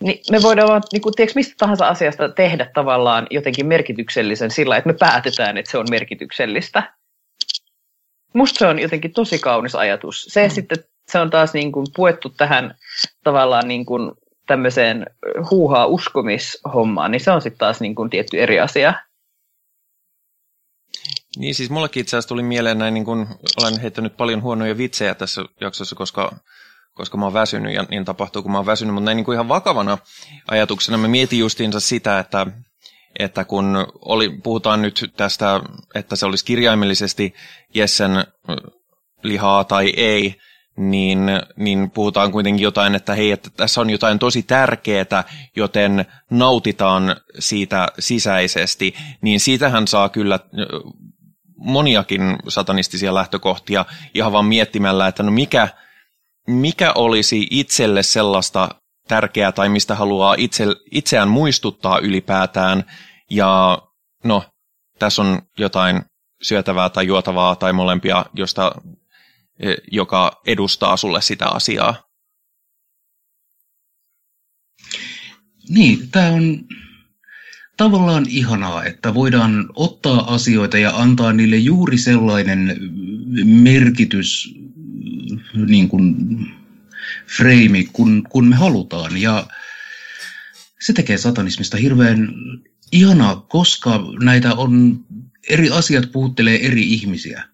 Niin me voidaan vaan niin kuin, tiedätkö, mistä tahansa asiasta tehdä tavallaan jotenkin merkityksellisen sillä, että me päätetään, että se on merkityksellistä. Musta se on jotenkin tosi kaunis ajatus. Se mm. sitten se on taas niin kuin puettu tähän tavallaan niin kuin tämmöiseen huuhaa uskomishommaan, niin se on sitten taas niin kuin tietty eri asia. Niin siis mullekin itse asiassa tuli mieleen näin, niin kuin olen heittänyt paljon huonoja vitsejä tässä jaksossa, koska koska mä oon väsynyt ja niin tapahtuu, kun mä oon väsynyt, mutta näin niin kuin ihan vakavana ajatuksena mä mietin justiinsa sitä, että, että kun oli, puhutaan nyt tästä, että se olisi kirjaimellisesti Jessen lihaa tai ei, niin, niin puhutaan kuitenkin jotain, että hei, että tässä on jotain tosi tärkeää, joten nautitaan siitä sisäisesti, niin siitähän saa kyllä moniakin satanistisia lähtökohtia ihan vaan miettimällä, että no mikä, mikä olisi itselle sellaista tärkeää tai mistä haluaa itse, itseään muistuttaa ylipäätään. Ja no, tässä on jotain syötävää tai juotavaa tai molempia, josta, e, joka edustaa sulle sitä asiaa. Niin, tämä on tavallaan ihanaa, että voidaan ottaa asioita ja antaa niille juuri sellainen merkitys, niin kuin freimi, kun, kun me halutaan. Ja se tekee satanismista hirveän ihanaa, koska näitä on, eri asiat puhuttelee eri ihmisiä.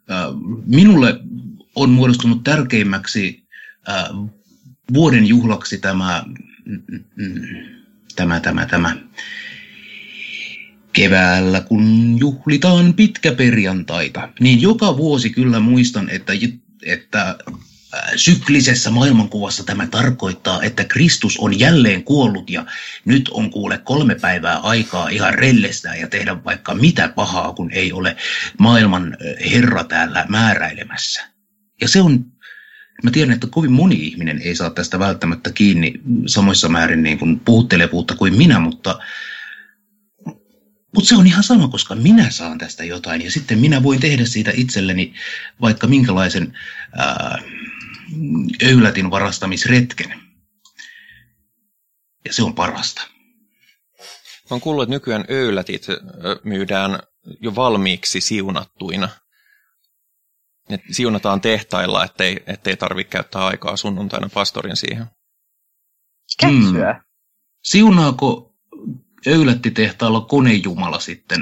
Minulle on muodostunut tärkeimmäksi vuoden juhlaksi tämä, tämä, tämä, tämä keväällä, kun juhlitaan pitkä perjantaita, niin joka vuosi kyllä muistan, että, että syklisessä maailmankuvassa tämä tarkoittaa, että Kristus on jälleen kuollut ja nyt on kuule kolme päivää aikaa ihan rellestää ja tehdä vaikka mitä pahaa, kun ei ole maailman Herra täällä määräilemässä. Ja se on, mä tiedän, että kovin moni ihminen ei saa tästä välttämättä kiinni samoissa määrin niin kuin puhuttelevuutta kuin minä, mutta mutta se on ihan sama, koska minä saan tästä jotain ja sitten minä voin tehdä siitä itselleni vaikka minkälaisen ää, öylätin varastamisretken. Ja se on parasta. Mä oon kuullut, että nykyään öylätit myydään jo valmiiksi siunattuina. Et siunataan tehtailla, ettei, ettei tarvitse käyttää aikaa sunnuntaina pastorin siihen. Kätsyä. Hmm. Siunaako öylättitehtaalla konejumala sitten?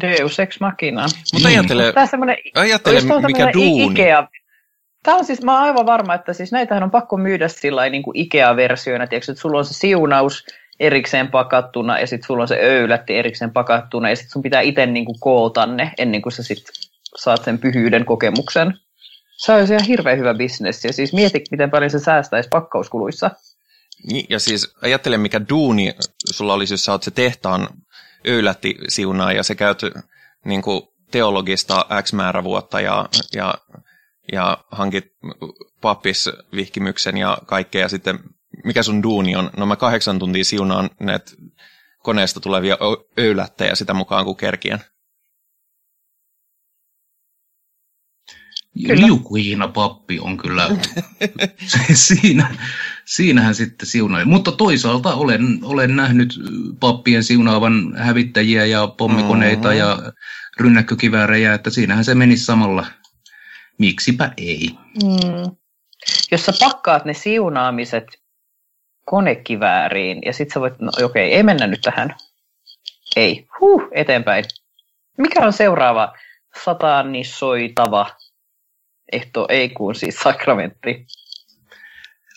Deus ex machina. Mutta ajattele, ajattele mikä duuni. Ikea, Tämä on siis, mä oon aivan varma, että siis näitähän on pakko myydä sillä niin kuin Ikea-versioina, tiedätkö, että sulla on se siunaus erikseen pakattuna ja sitten sulla on se öylätti erikseen pakattuna ja sitten sun pitää itse niin kuin koota ne ennen kuin sä sit saat sen pyhyyden kokemuksen. Se on ihan hirveän hyvä bisnes ja siis mieti, miten paljon se säästäisi pakkauskuluissa. Niin, ja siis ajattele, mikä duuni sulla olisi, jos sä oot se tehtaan öylätti siunaa ja se käyt niin kuin teologista X määrä vuotta ja, ja ja hankit pappisvihkimyksen ja kaikkea, ja sitten mikä sun duuni on? No mä kahdeksan tuntia siunaan näitä koneesta tulevia öylättejä sitä mukaan kuin kerkien. Liukuhina pappi on kyllä, (laughs) siinä, siinähän sitten siunaa. Mutta toisaalta olen, olen nähnyt pappien siunaavan hävittäjiä ja pommikoneita mm-hmm. ja rynnäkkökiväärejä, että siinähän se menisi samalla. Miksipä ei? Mm. Jos sä pakkaat ne siunaamiset konekivääriin ja sitten sä voit, no okei, okay, ei mennä nyt tähän. Ei, huh, eteenpäin. Mikä on seuraava satanisoitava ehto, ei kun siis sakramentti?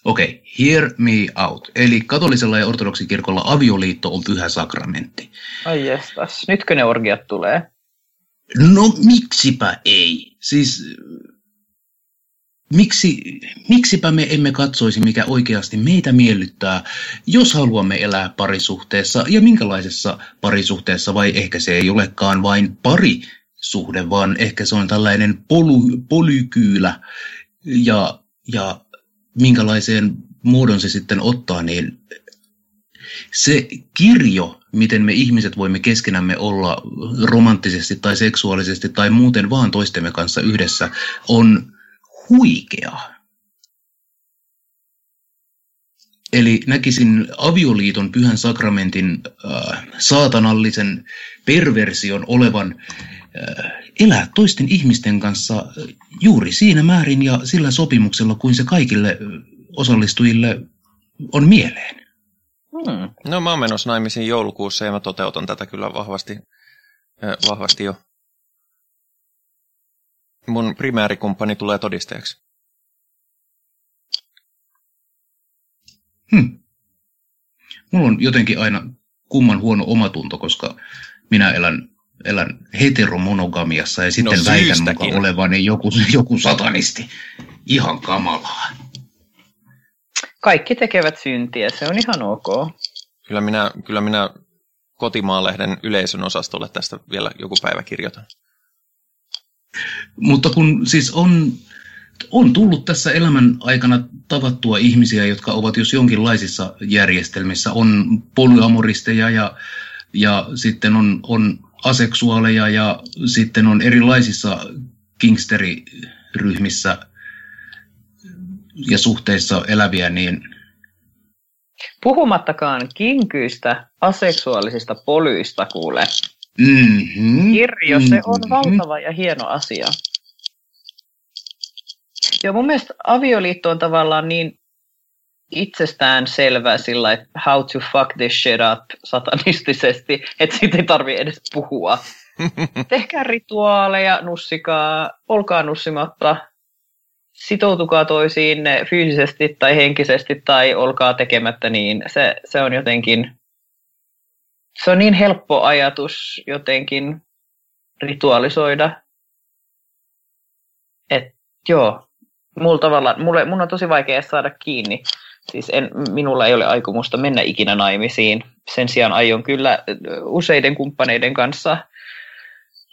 Okei, okay, hear me out. Eli katolisella ja ortodoksikirkolla avioliitto on pyhä sakramentti. Ai jestas, nytkö ne orgiat tulee? No miksipä ei? Siis miksi, miksipä me emme katsoisi, mikä oikeasti meitä miellyttää, jos haluamme elää parisuhteessa ja minkälaisessa parisuhteessa, vai ehkä se ei olekaan vain parisuhde, vaan ehkä se on tällainen polu, polykyylä ja, ja minkälaiseen muodon se sitten ottaa, niin se kirjo, miten me ihmiset voimme keskenämme olla romanttisesti tai seksuaalisesti tai muuten vaan toistemme kanssa yhdessä, on huikea. Eli näkisin avioliiton pyhän sakramentin äh, saatanallisen perversion olevan elää toisten ihmisten kanssa juuri siinä määrin ja sillä sopimuksella, kuin se kaikille osallistujille on mieleen. Hmm. No mä oon menossa naimisiin joulukuussa ja mä toteutan tätä kyllä vahvasti, äh, vahvasti jo mun primäärikumpani tulee todisteeksi. Hmm. Mulla on jotenkin aina kumman huono omatunto, koska minä elän, elän heteromonogamiassa ja sitten no, väitän mukaan olevani joku, joku satanisti. Ihan kamalaa. Kaikki tekevät syntiä, se on ihan ok. Kyllä minä, kyllä minä kotimaalehden yleisön osastolle tästä vielä joku päivä kirjoitan. Mutta kun siis on, on tullut tässä elämän aikana tavattua ihmisiä, jotka ovat jos jonkinlaisissa järjestelmissä. On polyamoristeja ja, ja sitten on, on aseksuaaleja ja sitten on erilaisissa kingsteriryhmissä ja suhteissa eläviä, niin Puhumattakaan kinkyistä aseksuaalisista polyista kuule. Mm-hmm. Kirjo, se on mm-hmm. valtava ja hieno asia. Joo, mun mielestä avioliitto on tavallaan niin itsestään selvä sillä, että how to fuck this shit up satanistisesti, että siitä ei tarvi edes puhua. (laughs) Tehkää rituaaleja, nussikaa, olkaa nussimatta, sitoutukaa toisiin fyysisesti tai henkisesti tai olkaa tekemättä niin. Se, se on jotenkin se on niin helppo ajatus jotenkin ritualisoida. Että joo, mulla tavalla, mulle, mun on tosi vaikea saada kiinni. Siis en, minulla ei ole aikomusta mennä ikinä naimisiin. Sen sijaan aion kyllä useiden kumppaneiden kanssa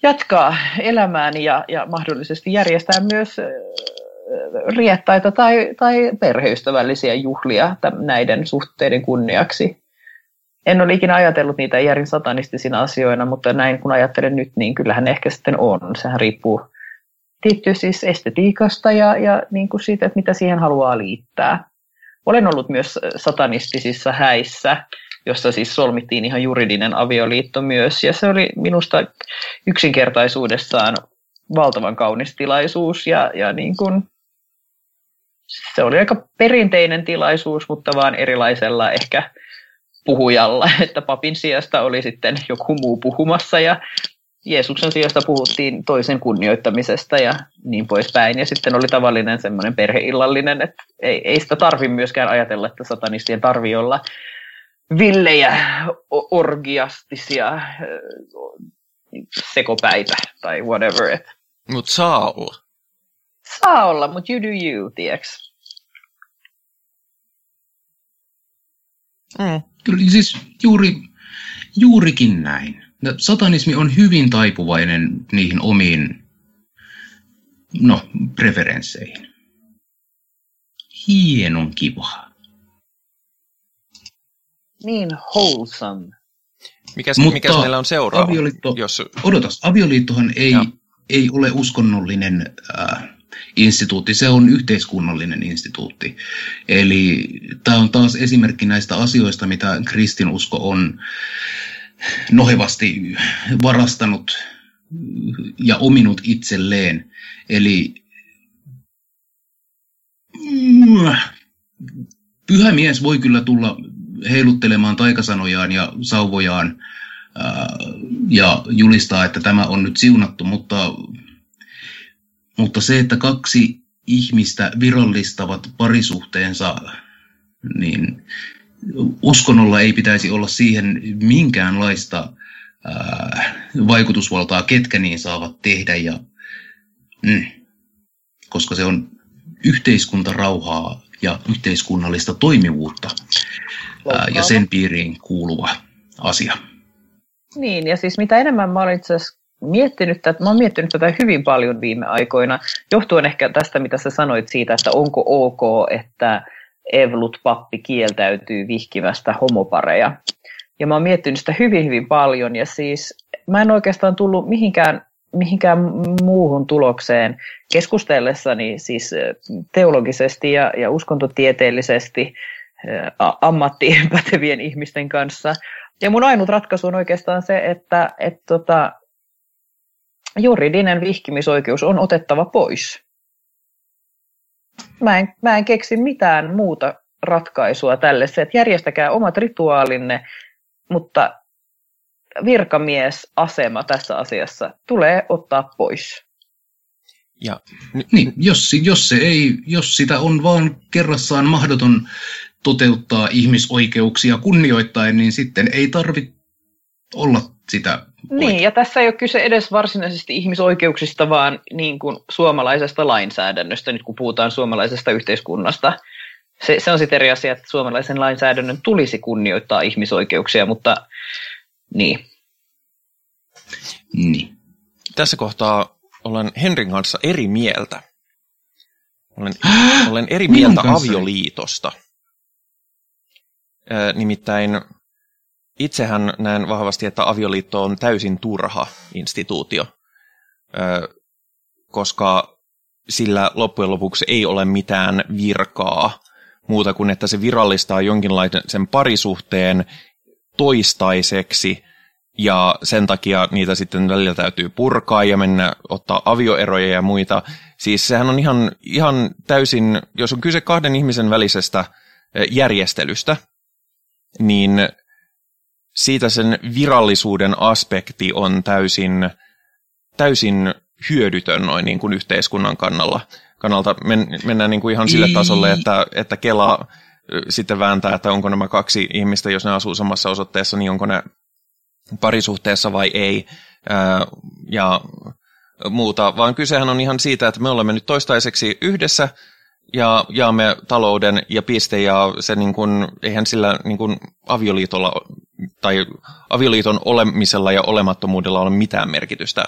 jatkaa elämääni ja, ja mahdollisesti järjestää myös riettaita tai, tai perheystävällisiä juhlia näiden suhteiden kunniaksi en ole ikinä ajatellut niitä järin satanistisina asioina, mutta näin kun ajattelen nyt, niin kyllähän ehkä sitten on. Sehän riippuu tietysti siis estetiikasta ja, ja niin kuin siitä, että mitä siihen haluaa liittää. Olen ollut myös satanistisissa häissä, jossa siis solmittiin ihan juridinen avioliitto myös, ja se oli minusta yksinkertaisuudessaan valtavan kaunis tilaisuus, ja, ja niin kuin, se oli aika perinteinen tilaisuus, mutta vaan erilaisella ehkä puhujalla, (laughs) että papin sijasta oli sitten joku muu puhumassa ja Jeesuksen sijasta puhuttiin toisen kunnioittamisesta ja niin poispäin. Ja sitten oli tavallinen semmoinen perheillallinen, että ei, ei sitä tarvi myöskään ajatella, että satanistien tarvi olla villejä, orgiastisia sekopäitä tai whatever. Mutta saa olla. Saa olla, mutta you do you, tieks. Mm. Kyllä siis juuri, juurikin näin. Satanismi on hyvin taipuvainen niihin omiin no, preferensseihin. Hienon kiva. Niin wholesome. Mikäs, Mutta mikäs meillä on seuraava? Avioliitto, jos... Odotas, avioliittohan ei, ei ole uskonnollinen äh, instituutti, se on yhteiskunnallinen instituutti. Eli tämä on taas esimerkki näistä asioista, mitä kristinusko on nohevasti varastanut ja ominut itselleen. Eli pyhä mies voi kyllä tulla heiluttelemaan taikasanojaan ja sauvojaan ja julistaa, että tämä on nyt siunattu, mutta, mutta se, että kaksi ihmistä virallistavat parisuhteensa, niin uskonnolla ei pitäisi olla siihen minkäänlaista ää, vaikutusvaltaa, ketkä niin saavat tehdä, ja, mm, koska se on yhteiskuntarauhaa ja yhteiskunnallista toimivuutta ää, ja sen piiriin kuuluva asia. Niin, ja siis mitä enemmän mä olen itse asiassa miettinyt tätä, mä olen miettinyt tätä hyvin paljon viime aikoina, johtuen ehkä tästä, mitä sä sanoit siitä, että onko ok, että Evlut pappi kieltäytyy vihkimästä homopareja. Ja mä oon miettinyt sitä hyvin, hyvin paljon, ja siis mä en oikeastaan tullut mihinkään, mihinkään muuhun tulokseen keskustellessani siis teologisesti ja, ja uskontotieteellisesti ammattiin (laughs) pätevien ihmisten kanssa – ja mun ainut ratkaisu on oikeastaan se, että et tota, juridinen vihkimisoikeus on otettava pois. Mä en, mä en keksi mitään muuta ratkaisua tälle. Se, että järjestäkää omat rituaalinne, mutta virkamiesasema tässä asiassa tulee ottaa pois. Ja, niin, jos, jos, se ei, jos sitä on vaan kerrassaan mahdoton toteuttaa ihmisoikeuksia kunnioittain, niin sitten ei tarvitse olla sitä Niin, ja tässä ei ole kyse edes varsinaisesti ihmisoikeuksista, vaan niin kuin suomalaisesta lainsäädännöstä, nyt kun puhutaan suomalaisesta yhteiskunnasta. Se, se on sitten eri asia, että suomalaisen lainsäädännön tulisi kunnioittaa ihmisoikeuksia, mutta niin. niin. Tässä kohtaa olen Henrin kanssa eri mieltä. Olen, (gasps) olen eri mieltä avioliitosta. Nimittäin itsehän näen vahvasti, että avioliitto on täysin turha instituutio, koska sillä loppujen lopuksi ei ole mitään virkaa muuta kuin, että se virallistaa jonkinlaisen sen parisuhteen toistaiseksi ja sen takia niitä sitten välillä täytyy purkaa ja mennä ottaa avioeroja ja muita. Siis sehän on ihan, ihan täysin, jos on kyse kahden ihmisen välisestä järjestelystä, niin siitä sen virallisuuden aspekti on täysin, täysin hyödytön noin niin kuin yhteiskunnan kannalla. kannalta. Men, mennään niin kuin ihan sille tasolle, että, että Kela sitten vääntää, että onko nämä kaksi ihmistä, jos ne asuu samassa osoitteessa, niin onko ne parisuhteessa vai ei. ja muuta, vaan kysehän on ihan siitä, että me olemme nyt toistaiseksi yhdessä ja jaamme talouden ja piste, ja se niin kuin, eihän sillä niin kuin avioliitolla tai avioliiton olemisella ja olemattomuudella ole mitään merkitystä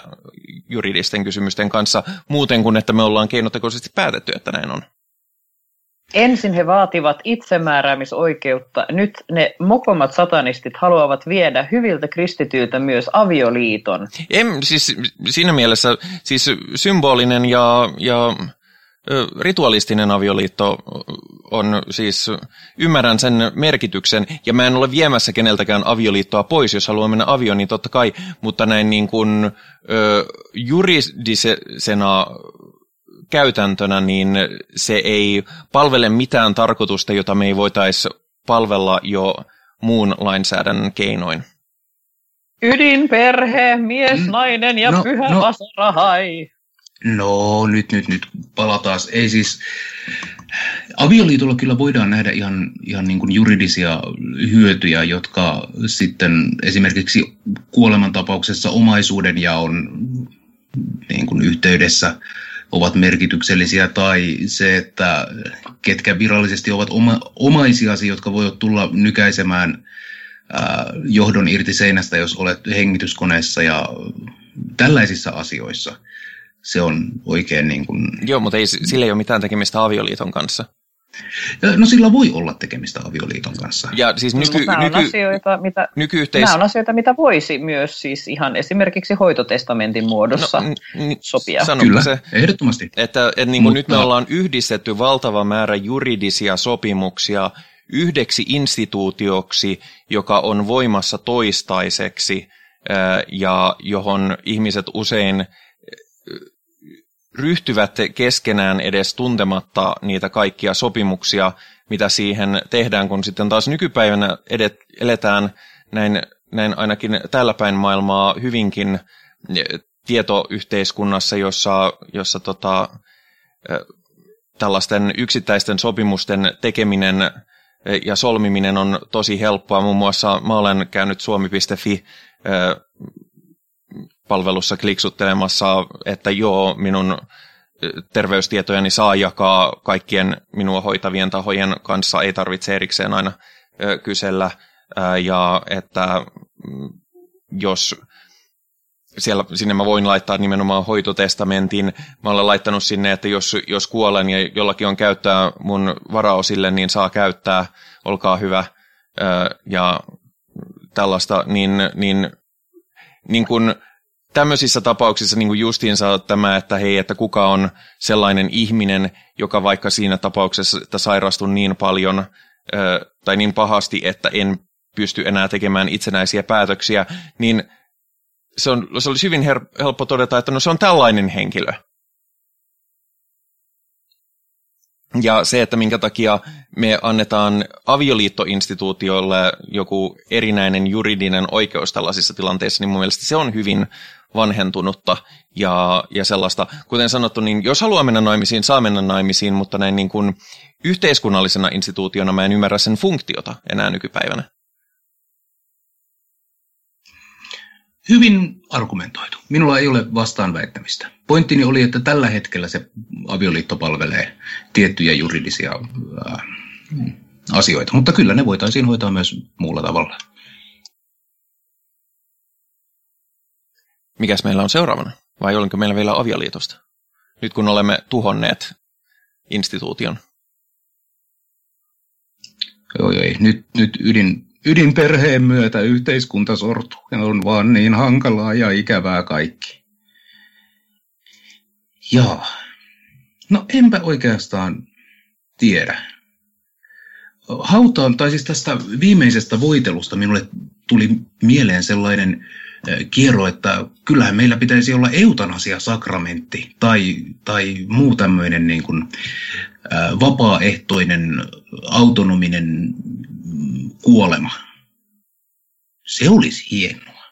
juridisten kysymysten kanssa, muuten kuin että me ollaan keinotekoisesti päätetty, että näin on. Ensin he vaativat itsemääräämisoikeutta, nyt ne mokomat satanistit haluavat viedä hyviltä kristityiltä myös avioliiton. En, siis siinä mielessä siis symbolinen ja, ja ritualistinen avioliitto on siis, ymmärrän sen merkityksen, ja mä en ole viemässä keneltäkään avioliittoa pois, jos haluaa mennä avioon, niin totta kai, mutta näin niin kuin ö, juridisena käytäntönä, niin se ei palvele mitään tarkoitusta, jota me ei voitaisi palvella jo muun lainsäädännön keinoin. Ydinperhe, mies, mm. nainen ja no, pyhä no. vasarahai. No, nyt, nyt, nyt palataan. Ei siis, avioliitolla kyllä voidaan nähdä ihan, ihan niin kuin juridisia hyötyjä, jotka sitten esimerkiksi kuolemantapauksessa omaisuuden ja on niin kuin yhteydessä ovat merkityksellisiä, tai se, että ketkä virallisesti ovat oma, omaisiasi, jotka voivat tulla nykäisemään ää, johdon irti seinästä, jos olet hengityskoneessa ja tällaisissa asioissa se on oikein niin kuin... Joo, mutta ei, sillä ei ole mitään tekemistä avioliiton kanssa. No sillä voi olla tekemistä avioliiton kanssa. Ja siis nyky, nämä, nyky, on asioita, mitä, nykyyhteis... nämä on asioita, mitä voisi myös siis ihan esimerkiksi hoitotestamentin muodossa no, n- sopia. Kyllä, se, ehdottomasti. Että, että niin kuin Mutta... nyt me ollaan yhdistetty valtava määrä juridisia sopimuksia yhdeksi instituutioksi, joka on voimassa toistaiseksi ja johon ihmiset usein ryhtyvät keskenään edes tuntematta niitä kaikkia sopimuksia, mitä siihen tehdään, kun sitten taas nykypäivänä edet, eletään näin, näin ainakin tällä päin maailmaa hyvinkin tietoyhteiskunnassa, jossa, jossa tota, tällaisten yksittäisten sopimusten tekeminen ja solmiminen on tosi helppoa. Muun muassa mä olen käynyt suomi.fi palvelussa kliksuttelemassa, että joo, minun terveystietojani saa jakaa kaikkien minua hoitavien tahojen kanssa, ei tarvitse erikseen aina kysellä, ja että mm, jos siellä, sinne mä voin laittaa nimenomaan hoitotestamentin. Mä olen laittanut sinne, että jos, jos kuolen ja jollakin on käyttää mun varaosille, niin saa käyttää, olkaa hyvä. Ja tällaista, niin, niin, niin kun tämmöisissä tapauksissa niin kuin justiinsa tämä, että hei, että kuka on sellainen ihminen, joka vaikka siinä tapauksessa, että sairastun niin paljon tai niin pahasti, että en pysty enää tekemään itsenäisiä päätöksiä, niin se, on, se olisi hyvin her- helppo todeta, että no se on tällainen henkilö. Ja se, että minkä takia me annetaan avioliittoinstituutioille joku erinäinen juridinen oikeus tällaisissa tilanteissa, niin mun mielestä se on hyvin vanhentunutta ja, ja sellaista. Kuten sanottu, niin jos haluaa mennä naimisiin, saa mennä naimisiin, mutta näin niin kuin yhteiskunnallisena instituutiona mä en ymmärrä sen funktiota enää nykypäivänä. Hyvin argumentoitu. Minulla ei ole vastaan väittämistä. Pointtini oli, että tällä hetkellä se avioliitto palvelee tiettyjä juridisia ää, asioita, mutta kyllä ne voitaisiin hoitaa myös muulla tavalla. Mikäs meillä on seuraavana? Vai olenko meillä vielä avioliitosta? Nyt kun olemme tuhonneet instituution. Joo, ei. Nyt, nyt ydin, ydinperheen myötä yhteiskunta sortuu. Ja on vaan niin hankalaa ja ikävää kaikki. Joo. No enpä oikeastaan tiedä. Hautaan, tai siis tästä viimeisestä voitelusta minulle tuli mieleen sellainen kierro, että kyllähän meillä pitäisi olla eutanasia-sakramentti tai, tai muu tämmöinen niin kuin, ää, vapaaehtoinen, autonominen kuolema. Se olisi hienoa.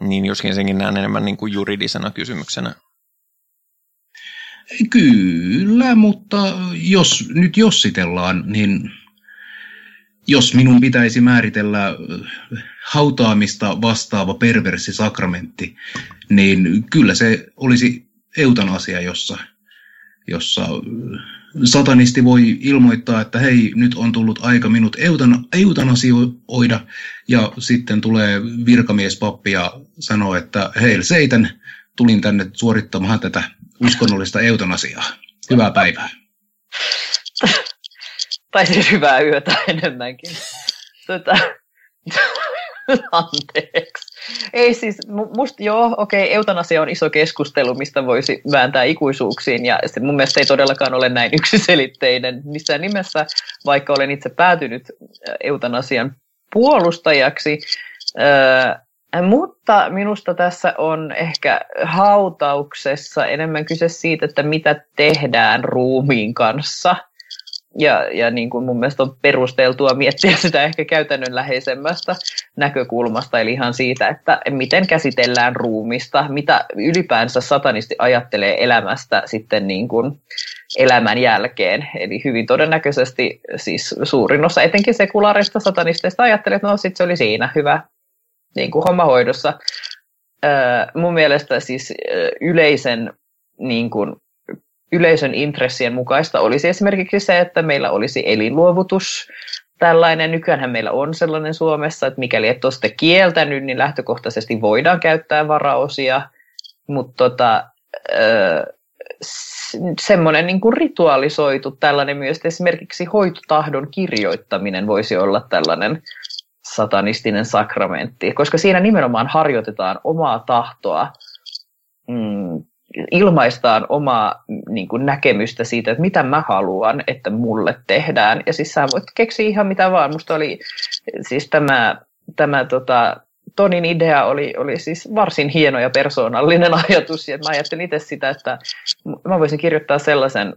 Niin, joskin senkin näen enemmän niin kuin juridisena kysymyksenä. Kyllä, mutta jos nyt jossitellaan, niin jos minun pitäisi määritellä äh, hautaamista vastaava perversi sakramentti, niin kyllä se olisi eutanasia, jossa, jossa äh, satanisti voi ilmoittaa, että hei, nyt on tullut aika minut eutan, eutanasioida, ja sitten tulee virkamiespappi ja sanoo, että hei, seitän, tulin tänne suorittamaan tätä uskonnollista eutanasiaa. Hyvää päivää. Tai siis hyvää yötä (laughs) enemmänkin. Tota, (laughs) anteeksi. Ei siis, musta joo, okei, okay, eutanasia on iso keskustelu, mistä voisi vääntää ikuisuuksiin, ja se mun mielestä ei todellakaan ole näin yksiselitteinen missään nimessä, vaikka olen itse päätynyt äh, eutanasian puolustajaksi. Äh, mutta minusta tässä on ehkä hautauksessa enemmän kyse siitä, että mitä tehdään ruumiin kanssa – ja, ja niin kuin mun mielestä on perusteltua miettiä (laughs) sitä ehkä käytännönläheisemmästä näkökulmasta, eli ihan siitä, että miten käsitellään ruumista, mitä ylipäänsä satanisti ajattelee elämästä sitten niin kuin elämän jälkeen. Eli hyvin todennäköisesti siis suurin osa etenkin sekulaarista satanisteista ajattelee, että no sitten se oli siinä hyvä niin kuin homma hoidossa. Öö, mun mielestä siis yleisen niin kuin yleisön intressien mukaista olisi esimerkiksi se, että meillä olisi elinluovutus, tällainen. Nykyäänhän meillä on sellainen Suomessa, että mikäli et ole sitä kieltänyt, niin lähtökohtaisesti voidaan käyttää varaosia, mutta tota, semmoinen niin kuin ritualisoitu tällainen myös, esimerkiksi hoitotahdon kirjoittaminen voisi olla tällainen satanistinen sakramentti, koska siinä nimenomaan harjoitetaan omaa tahtoa, mm, ilmaistaan omaa niin kuin näkemystä siitä, että mitä mä haluan, että mulle tehdään. Ja siis sä voit keksiä ihan mitä vaan. Musta oli siis tämä, tämä tota, Tonin idea oli, oli siis varsin hieno ja persoonallinen (laughs) ajatus. Ja mä ajattelin itse sitä, että mä voisin kirjoittaa sellaisen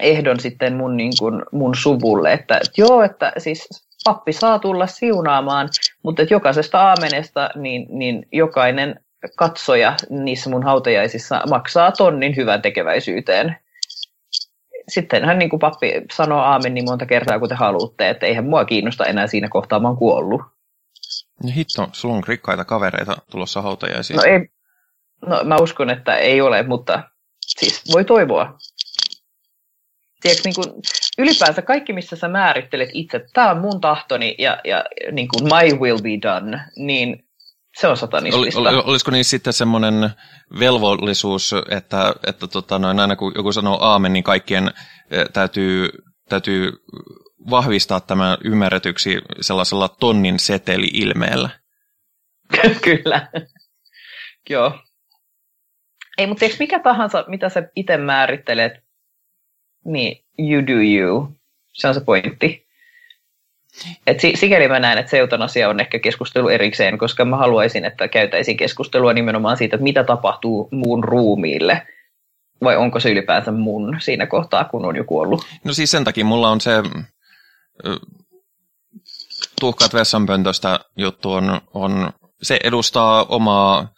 ehdon sitten mun, niin kuin, mun suvulle, että, että joo, että siis pappi saa tulla siunaamaan, mutta että jokaisesta aamenesta niin, niin jokainen katsoja niissä mun hautajaisissa maksaa tonnin hyvän tekeväisyyteen. Sitten hän niin kuin pappi sanoo aamen niin monta kertaa kuin te haluatte, että eihän mua kiinnosta enää siinä kohtaa, mä oon kuollut. No hitto, sulla on rikkaita kavereita tulossa hautajaisiin. No, ei, no mä uskon, että ei ole, mutta siis voi toivoa. Tiedätkö, niin kuin, ylipäänsä kaikki, missä sä määrittelet itse, tämä on mun tahtoni ja, ja niin kuin my will be done, niin se on satanistista. Oli, oli, olisiko niin sitten semmoinen velvollisuus, että, että tota noin, aina kun joku sanoo aamen, niin kaikkien eh, täytyy, täytyy vahvistaa tämä ymmärretyksi sellaisella tonnin seteli-ilmeellä? (laughs) Kyllä. Joo. Ei, mutta eikö mikä tahansa, mitä sä itse määrittelet, niin you do you. Se on se pointti. Et sikäli mä näen, että se eutanasia on ehkä keskustelu erikseen, koska mä haluaisin, että käytäisiin keskustelua nimenomaan siitä, että mitä tapahtuu muun ruumiille, vai onko se ylipäänsä mun siinä kohtaa, kun on jo kuollut. No siis sen takia mulla on se tuhkat vessanpöntöstä juttu on, on, se edustaa omaa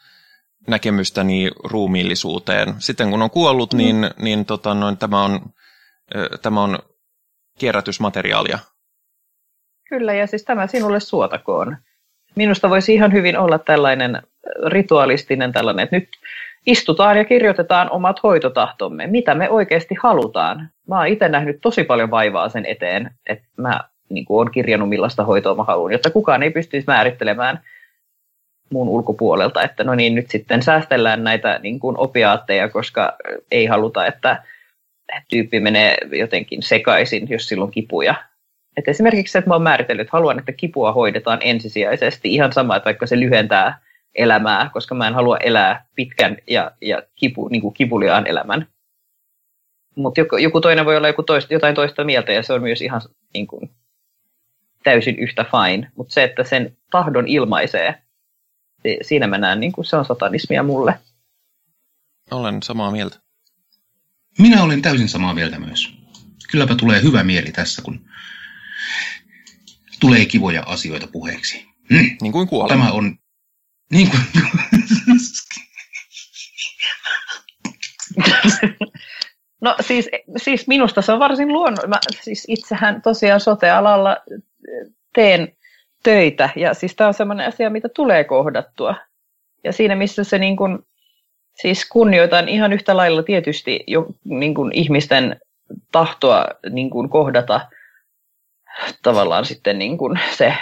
näkemystäni ruumiillisuuteen. Sitten kun on kuollut, mm. niin, niin tota, noin, tämä, on, tämä on kierrätysmateriaalia Kyllä, ja siis tämä sinulle suotakoon. Minusta voisi ihan hyvin olla tällainen ritualistinen tällainen, että nyt istutaan ja kirjoitetaan omat hoitotahtomme, mitä me oikeasti halutaan. Mä oon itse nähnyt tosi paljon vaivaa sen eteen, että mä niin kuin, kirjannut millaista hoitoa mä haluan, jotta kukaan ei pystyisi määrittelemään muun ulkopuolelta, että no niin, nyt sitten säästellään näitä niin kuin opiaatteja, koska ei haluta, että tyyppi menee jotenkin sekaisin, jos silloin kipuja. Et esimerkiksi se, että mä oon määritellyt, että haluan, että kipua hoidetaan ensisijaisesti ihan sama, että vaikka se lyhentää elämää, koska mä en halua elää pitkän ja, ja kipu, niin kuin kivuliaan elämän. Mutta joku, joku toinen voi olla joku toista, jotain toista mieltä ja se on myös ihan niin kuin, täysin yhtä fine. Mutta se, että sen tahdon ilmaisee, siinä mä näen, niin kuin se on satanismia mulle. Olen samaa mieltä. Minä olen täysin samaa mieltä myös. Kylläpä tulee hyvä mieli tässä, kun tulee kivoja asioita puheeksi. Hmm. Niin kuin kuolema. Tämä on... Niin kuin... No siis, siis minusta se on varsin luonnollista. Mä siis itsehän tosiaan sote-alalla teen töitä ja siis tämä on sellainen asia, mitä tulee kohdattua. Ja siinä missä se niin kuin, siis kunnioitan ihan yhtä lailla tietysti jo niin kuin ihmisten tahtoa niin kuin kohdata tavallaan sitten niin kuin se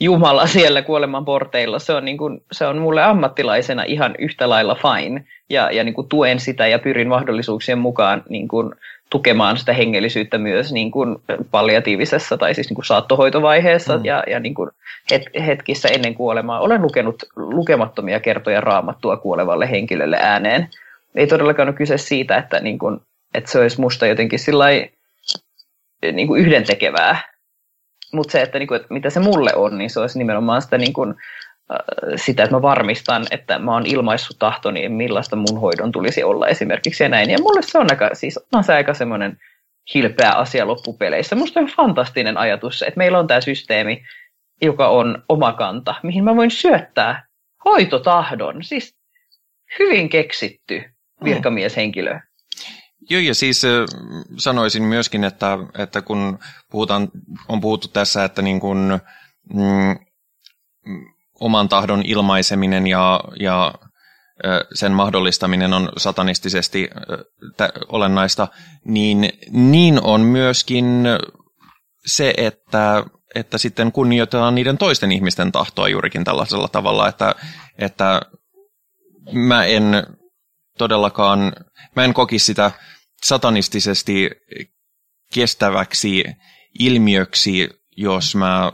Jumala siellä kuoleman porteilla, se on, niin kuin, se on mulle ammattilaisena ihan yhtä lailla fine. Ja, ja niin kuin tuen sitä ja pyrin mahdollisuuksien mukaan niin kuin tukemaan sitä hengellisyyttä myös niin kuin palliatiivisessa tai siis niin kuin saattohoitovaiheessa mm. ja, ja niin kuin het, hetkissä ennen kuolemaa. Olen lukenut lukemattomia kertoja raamattua kuolevalle henkilölle ääneen. Ei todellakaan ole kyse siitä, että, niin kuin, että se olisi musta jotenkin sillä niin kuin yhdentekevää. Mutta se, että, niin kuin, että mitä se mulle on, niin se olisi nimenomaan sitä, niin kuin, äh, sitä, että mä varmistan, että mä oon ilmaissut tahtoni, millaista mun hoidon tulisi olla esimerkiksi ja näin. Ja mulle se on aika, siis on se aika semmoinen hilpeä asia loppupeleissä. Musta on fantastinen ajatus, että meillä on tämä systeemi, joka on oma kanta, mihin mä voin syöttää hoitotahdon. Siis hyvin keksitty mm. virkamieshenkilö. Joo, ja siis sanoisin myöskin, että, että kun puhutaan, on puhuttu tässä, että niin kuin, mm, oman tahdon ilmaiseminen ja, ja sen mahdollistaminen on satanistisesti olennaista, niin, niin on myöskin se, että, että sitten kunnioitetaan niiden toisten ihmisten tahtoa juurikin tällaisella tavalla, että, että mä en todellakaan, mä en kokisi sitä satanistisesti kestäväksi ilmiöksi, jos mä,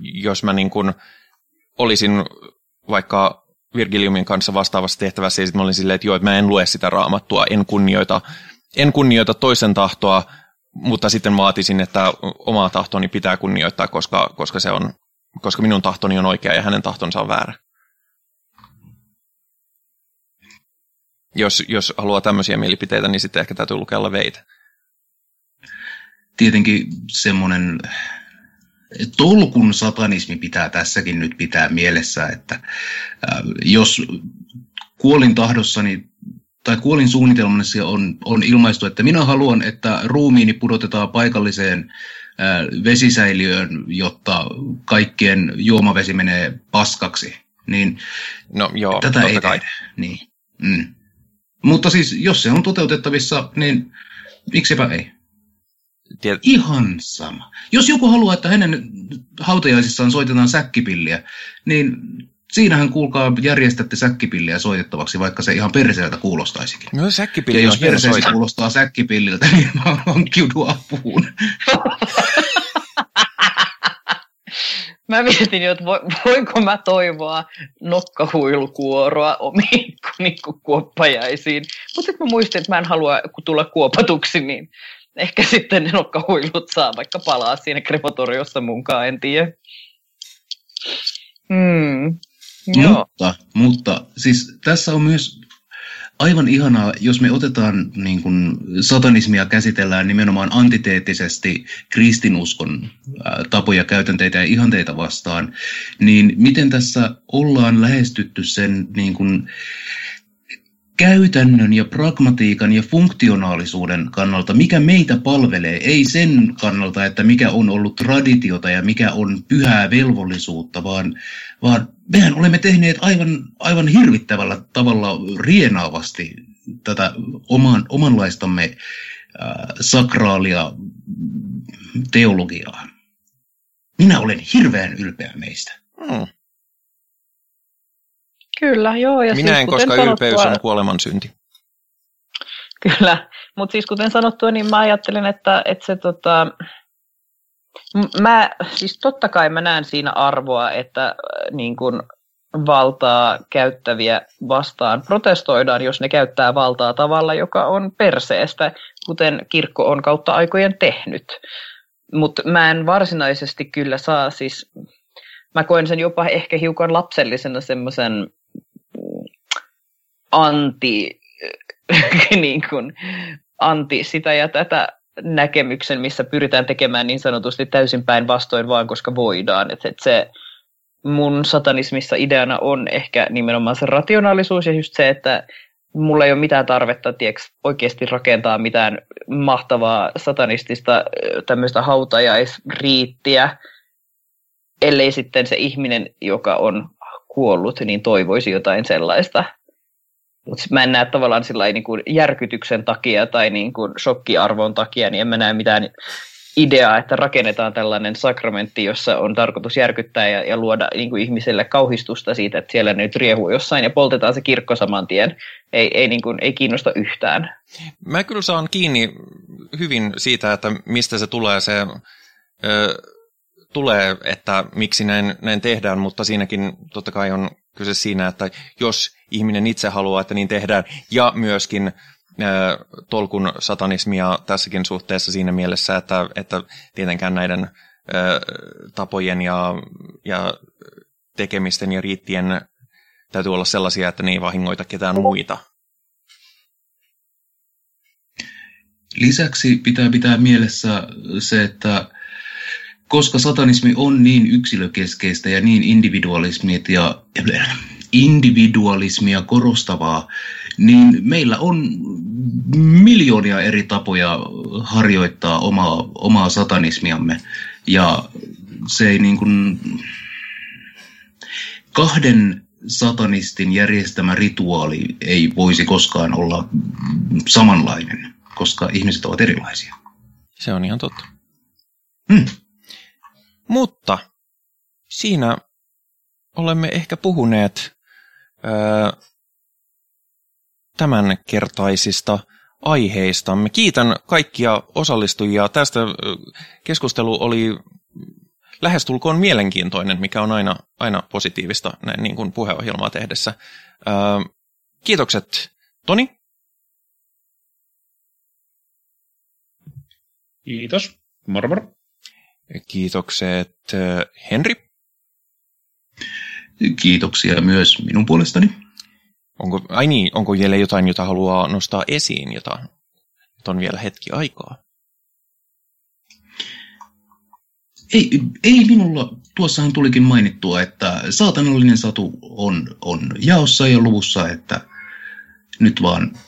jos mä niin kuin olisin vaikka Virgiliumin kanssa vastaavassa tehtävässä, ja sitten mä olin silleen, että joo, että mä en lue sitä raamattua, en kunnioita, en kunnioita toisen tahtoa, mutta sitten vaatisin, että omaa tahtoni pitää kunnioittaa, koska, koska, se on, koska minun tahtoni on oikea ja hänen tahtonsa on väärä. Jos, jos haluaa tämmöisiä mielipiteitä, niin sitten ehkä täytyy lukella veitä. Tietenkin semmoinen tolkun satanismi pitää tässäkin nyt pitää mielessä, että äh, jos kuolin tahdossani tai kuolin suunnitelmassa on, on ilmaistu, että minä haluan, että ruumiini pudotetaan paikalliseen äh, vesisäiliöön, jotta kaikkien juomavesi menee paskaksi, niin no, joo, tätä ei kai. tehdä. Niin. Mm. Mutta siis, jos se on toteutettavissa, niin miksipä ei? Tiet... Ihan sama. Jos joku haluaa, että hänen hautajaisissaan soitetaan säkkipilliä, niin siinähän kuulkaa järjestätte säkkipilliä soitettavaksi, vaikka se ihan perseeltä kuulostaisikin. No säkkipilli ja jos perseeltä kuulostaa säkkipilliltä, niin mä hankkiudu apuun. (laughs) Mä mietin jo, että voinko mä toivoa nokkahuilukuoroa omiin kuoppajaisiin. Mutta mä muistin, että mä en halua tulla kuopatuksi, niin ehkä sitten ne nokkahuilut saa vaikka palaa siinä krematoriossa munkaan, en tiedä. Hmm. Mutta, mutta siis tässä on myös aivan ihanaa, jos me otetaan niin kuin, satanismia käsitellään nimenomaan antiteettisesti kristinuskon tapoja, käytänteitä ja ihanteita vastaan, niin miten tässä ollaan lähestytty sen niin kuin, käytännön ja pragmatiikan ja funktionaalisuuden kannalta, mikä meitä palvelee, ei sen kannalta, että mikä on ollut traditiota ja mikä on pyhää velvollisuutta, vaan, vaan mehän olemme tehneet aivan, aivan hirvittävällä tavalla rienaavasti tätä oman, omanlaistamme äh, sakraalia teologiaa. Minä olen hirveän ylpeä meistä. Hmm. Kyllä, joo. Ja Minä siis, en, koska sanottua, ylpeys on kuoleman synti. Kyllä, mutta siis kuten sanottua, niin mä ajattelen, että, että se tota, mä, siis totta kai mä näen siinä arvoa, että äh, niin kun valtaa käyttäviä vastaan protestoidaan, jos ne käyttää valtaa tavalla, joka on perseestä, kuten kirkko on kautta aikojen tehnyt. Mutta mä en varsinaisesti kyllä saa siis, mä koen sen jopa ehkä hiukan lapsellisena semmoisen anti, (laughs) niin kuin, anti sitä ja tätä näkemyksen, missä pyritään tekemään niin sanotusti täysin päinvastoin vaan, koska voidaan. Et, et se mun satanismissa ideana on ehkä nimenomaan se rationaalisuus ja just se, että mulla ei ole mitään tarvetta tieks, oikeasti rakentaa mitään mahtavaa satanistista tämmöistä hautajaisriittiä, ellei sitten se ihminen, joka on kuollut, niin toivoisi jotain sellaista. Mutta mä en näe tavallaan sillä niin kuin järkytyksen takia tai niin kuin shokkiarvon takia, niin en mä näe mitään ideaa, että rakennetaan tällainen sakramentti, jossa on tarkoitus järkyttää ja, ja luoda niin kuin ihmiselle kauhistusta siitä, että siellä nyt riehuu jossain ja poltetaan se kirkko saman tien. Ei, ei, niin kuin, ei kiinnosta yhtään. Mä kyllä saan kiinni hyvin siitä, että mistä se tulee se... Ö, tulee, että miksi näin, näin tehdään, mutta siinäkin totta kai on kyse siinä, että jos ihminen itse haluaa, että niin tehdään, ja myöskin tolkun satanismia tässäkin suhteessa siinä mielessä, että, että tietenkään näiden tapojen ja, ja tekemisten ja riittien täytyy olla sellaisia, että ne ei vahingoita ketään muita. Lisäksi pitää pitää mielessä se, että koska satanismi on niin yksilökeskeistä ja niin individualismia ja individualismia korostavaa, niin meillä on miljoonia eri tapoja harjoittaa omaa, omaa satanismiamme. Ja se ei niin kuin kahden satanistin järjestämä rituaali ei voisi koskaan olla samanlainen, koska ihmiset ovat erilaisia. Se on ihan totta. Hmm. Mutta siinä olemme ehkä puhuneet öö, tämänkertaisista aiheistamme. Kiitän kaikkia osallistujia. Tästä keskustelu oli lähestulkoon mielenkiintoinen, mikä on aina, aina positiivista näin niin kuin puheohjelmaa tehdessä. kiitokset, Toni. Kiitos. Moro moro. Kiitokset, Henri. Kiitoksia myös minun puolestani. Onko, ai niin, onko vielä jotain, jota haluaa nostaa esiin, jota, jota on vielä hetki aikaa? Ei, ei minulla, tuossahan tulikin mainittua, että saatanallinen satu on, on jaossa ja luvussa, että nyt vaan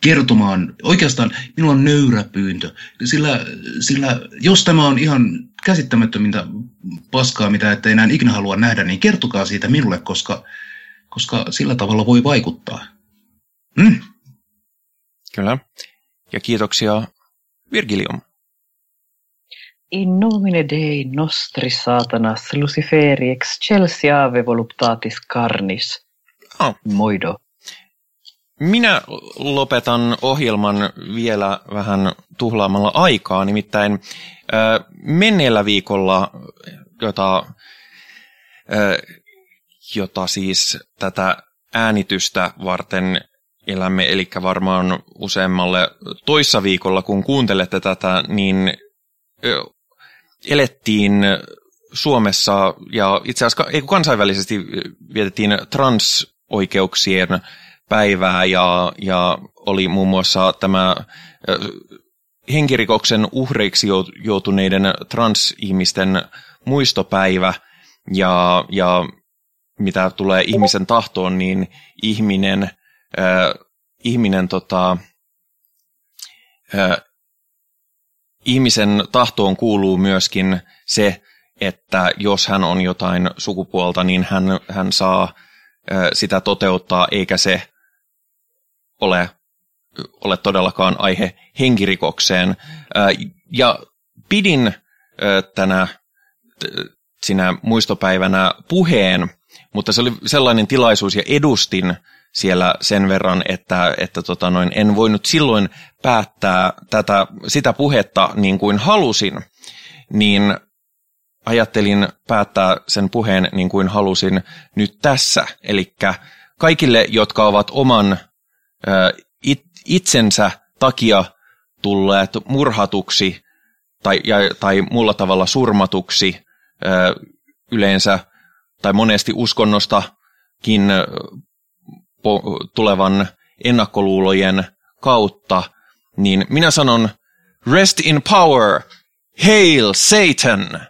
kertomaan, oikeastaan minulla on nöyrä pyyntö, sillä, sillä jos tämä on ihan käsittämättömintä paskaa, mitä ette enää ikinä halua nähdä, niin kertokaa siitä minulle, koska, koska sillä tavalla voi vaikuttaa. Mm. Kyllä. Ja kiitoksia Virgilium. In nomine Dei nostri satanas Luciferi excelsia ave voluptatis carnis. Oh. Moido. Minä lopetan ohjelman vielä vähän tuhlaamalla aikaa, nimittäin menneellä viikolla, jota, jota siis tätä äänitystä varten elämme, eli varmaan useammalle toissa viikolla, kun kuuntelette tätä, niin elettiin Suomessa ja itse asiassa kansainvälisesti vietettiin transoikeuksien päivää ja, ja oli muun muassa tämä henkirikoksen uhreiksi joutuneiden transihmisten muistopäivä ja, ja mitä tulee ihmisen tahtoon, niin ihminen, äh, ihminen tota, äh, ihmisen tahtoon kuuluu myöskin se, että jos hän on jotain sukupuolta, niin hän, hän saa sitä toteuttaa, eikä se ole, ole todellakaan aihe henkirikokseen. Ja pidin tänä sinä muistopäivänä puheen, mutta se oli sellainen tilaisuus ja edustin siellä sen verran, että, että tota noin, en voinut silloin päättää tätä, sitä puhetta niin kuin halusin, niin ajattelin päättää sen puheen niin kuin halusin nyt tässä. Eli kaikille, jotka ovat oman it, itsensä takia tulleet murhatuksi tai, ja, tai muulla tavalla surmatuksi yleensä tai monesti uskonnostakin tulevan ennakkoluulojen kautta, niin minä sanon rest in power, hail Satan!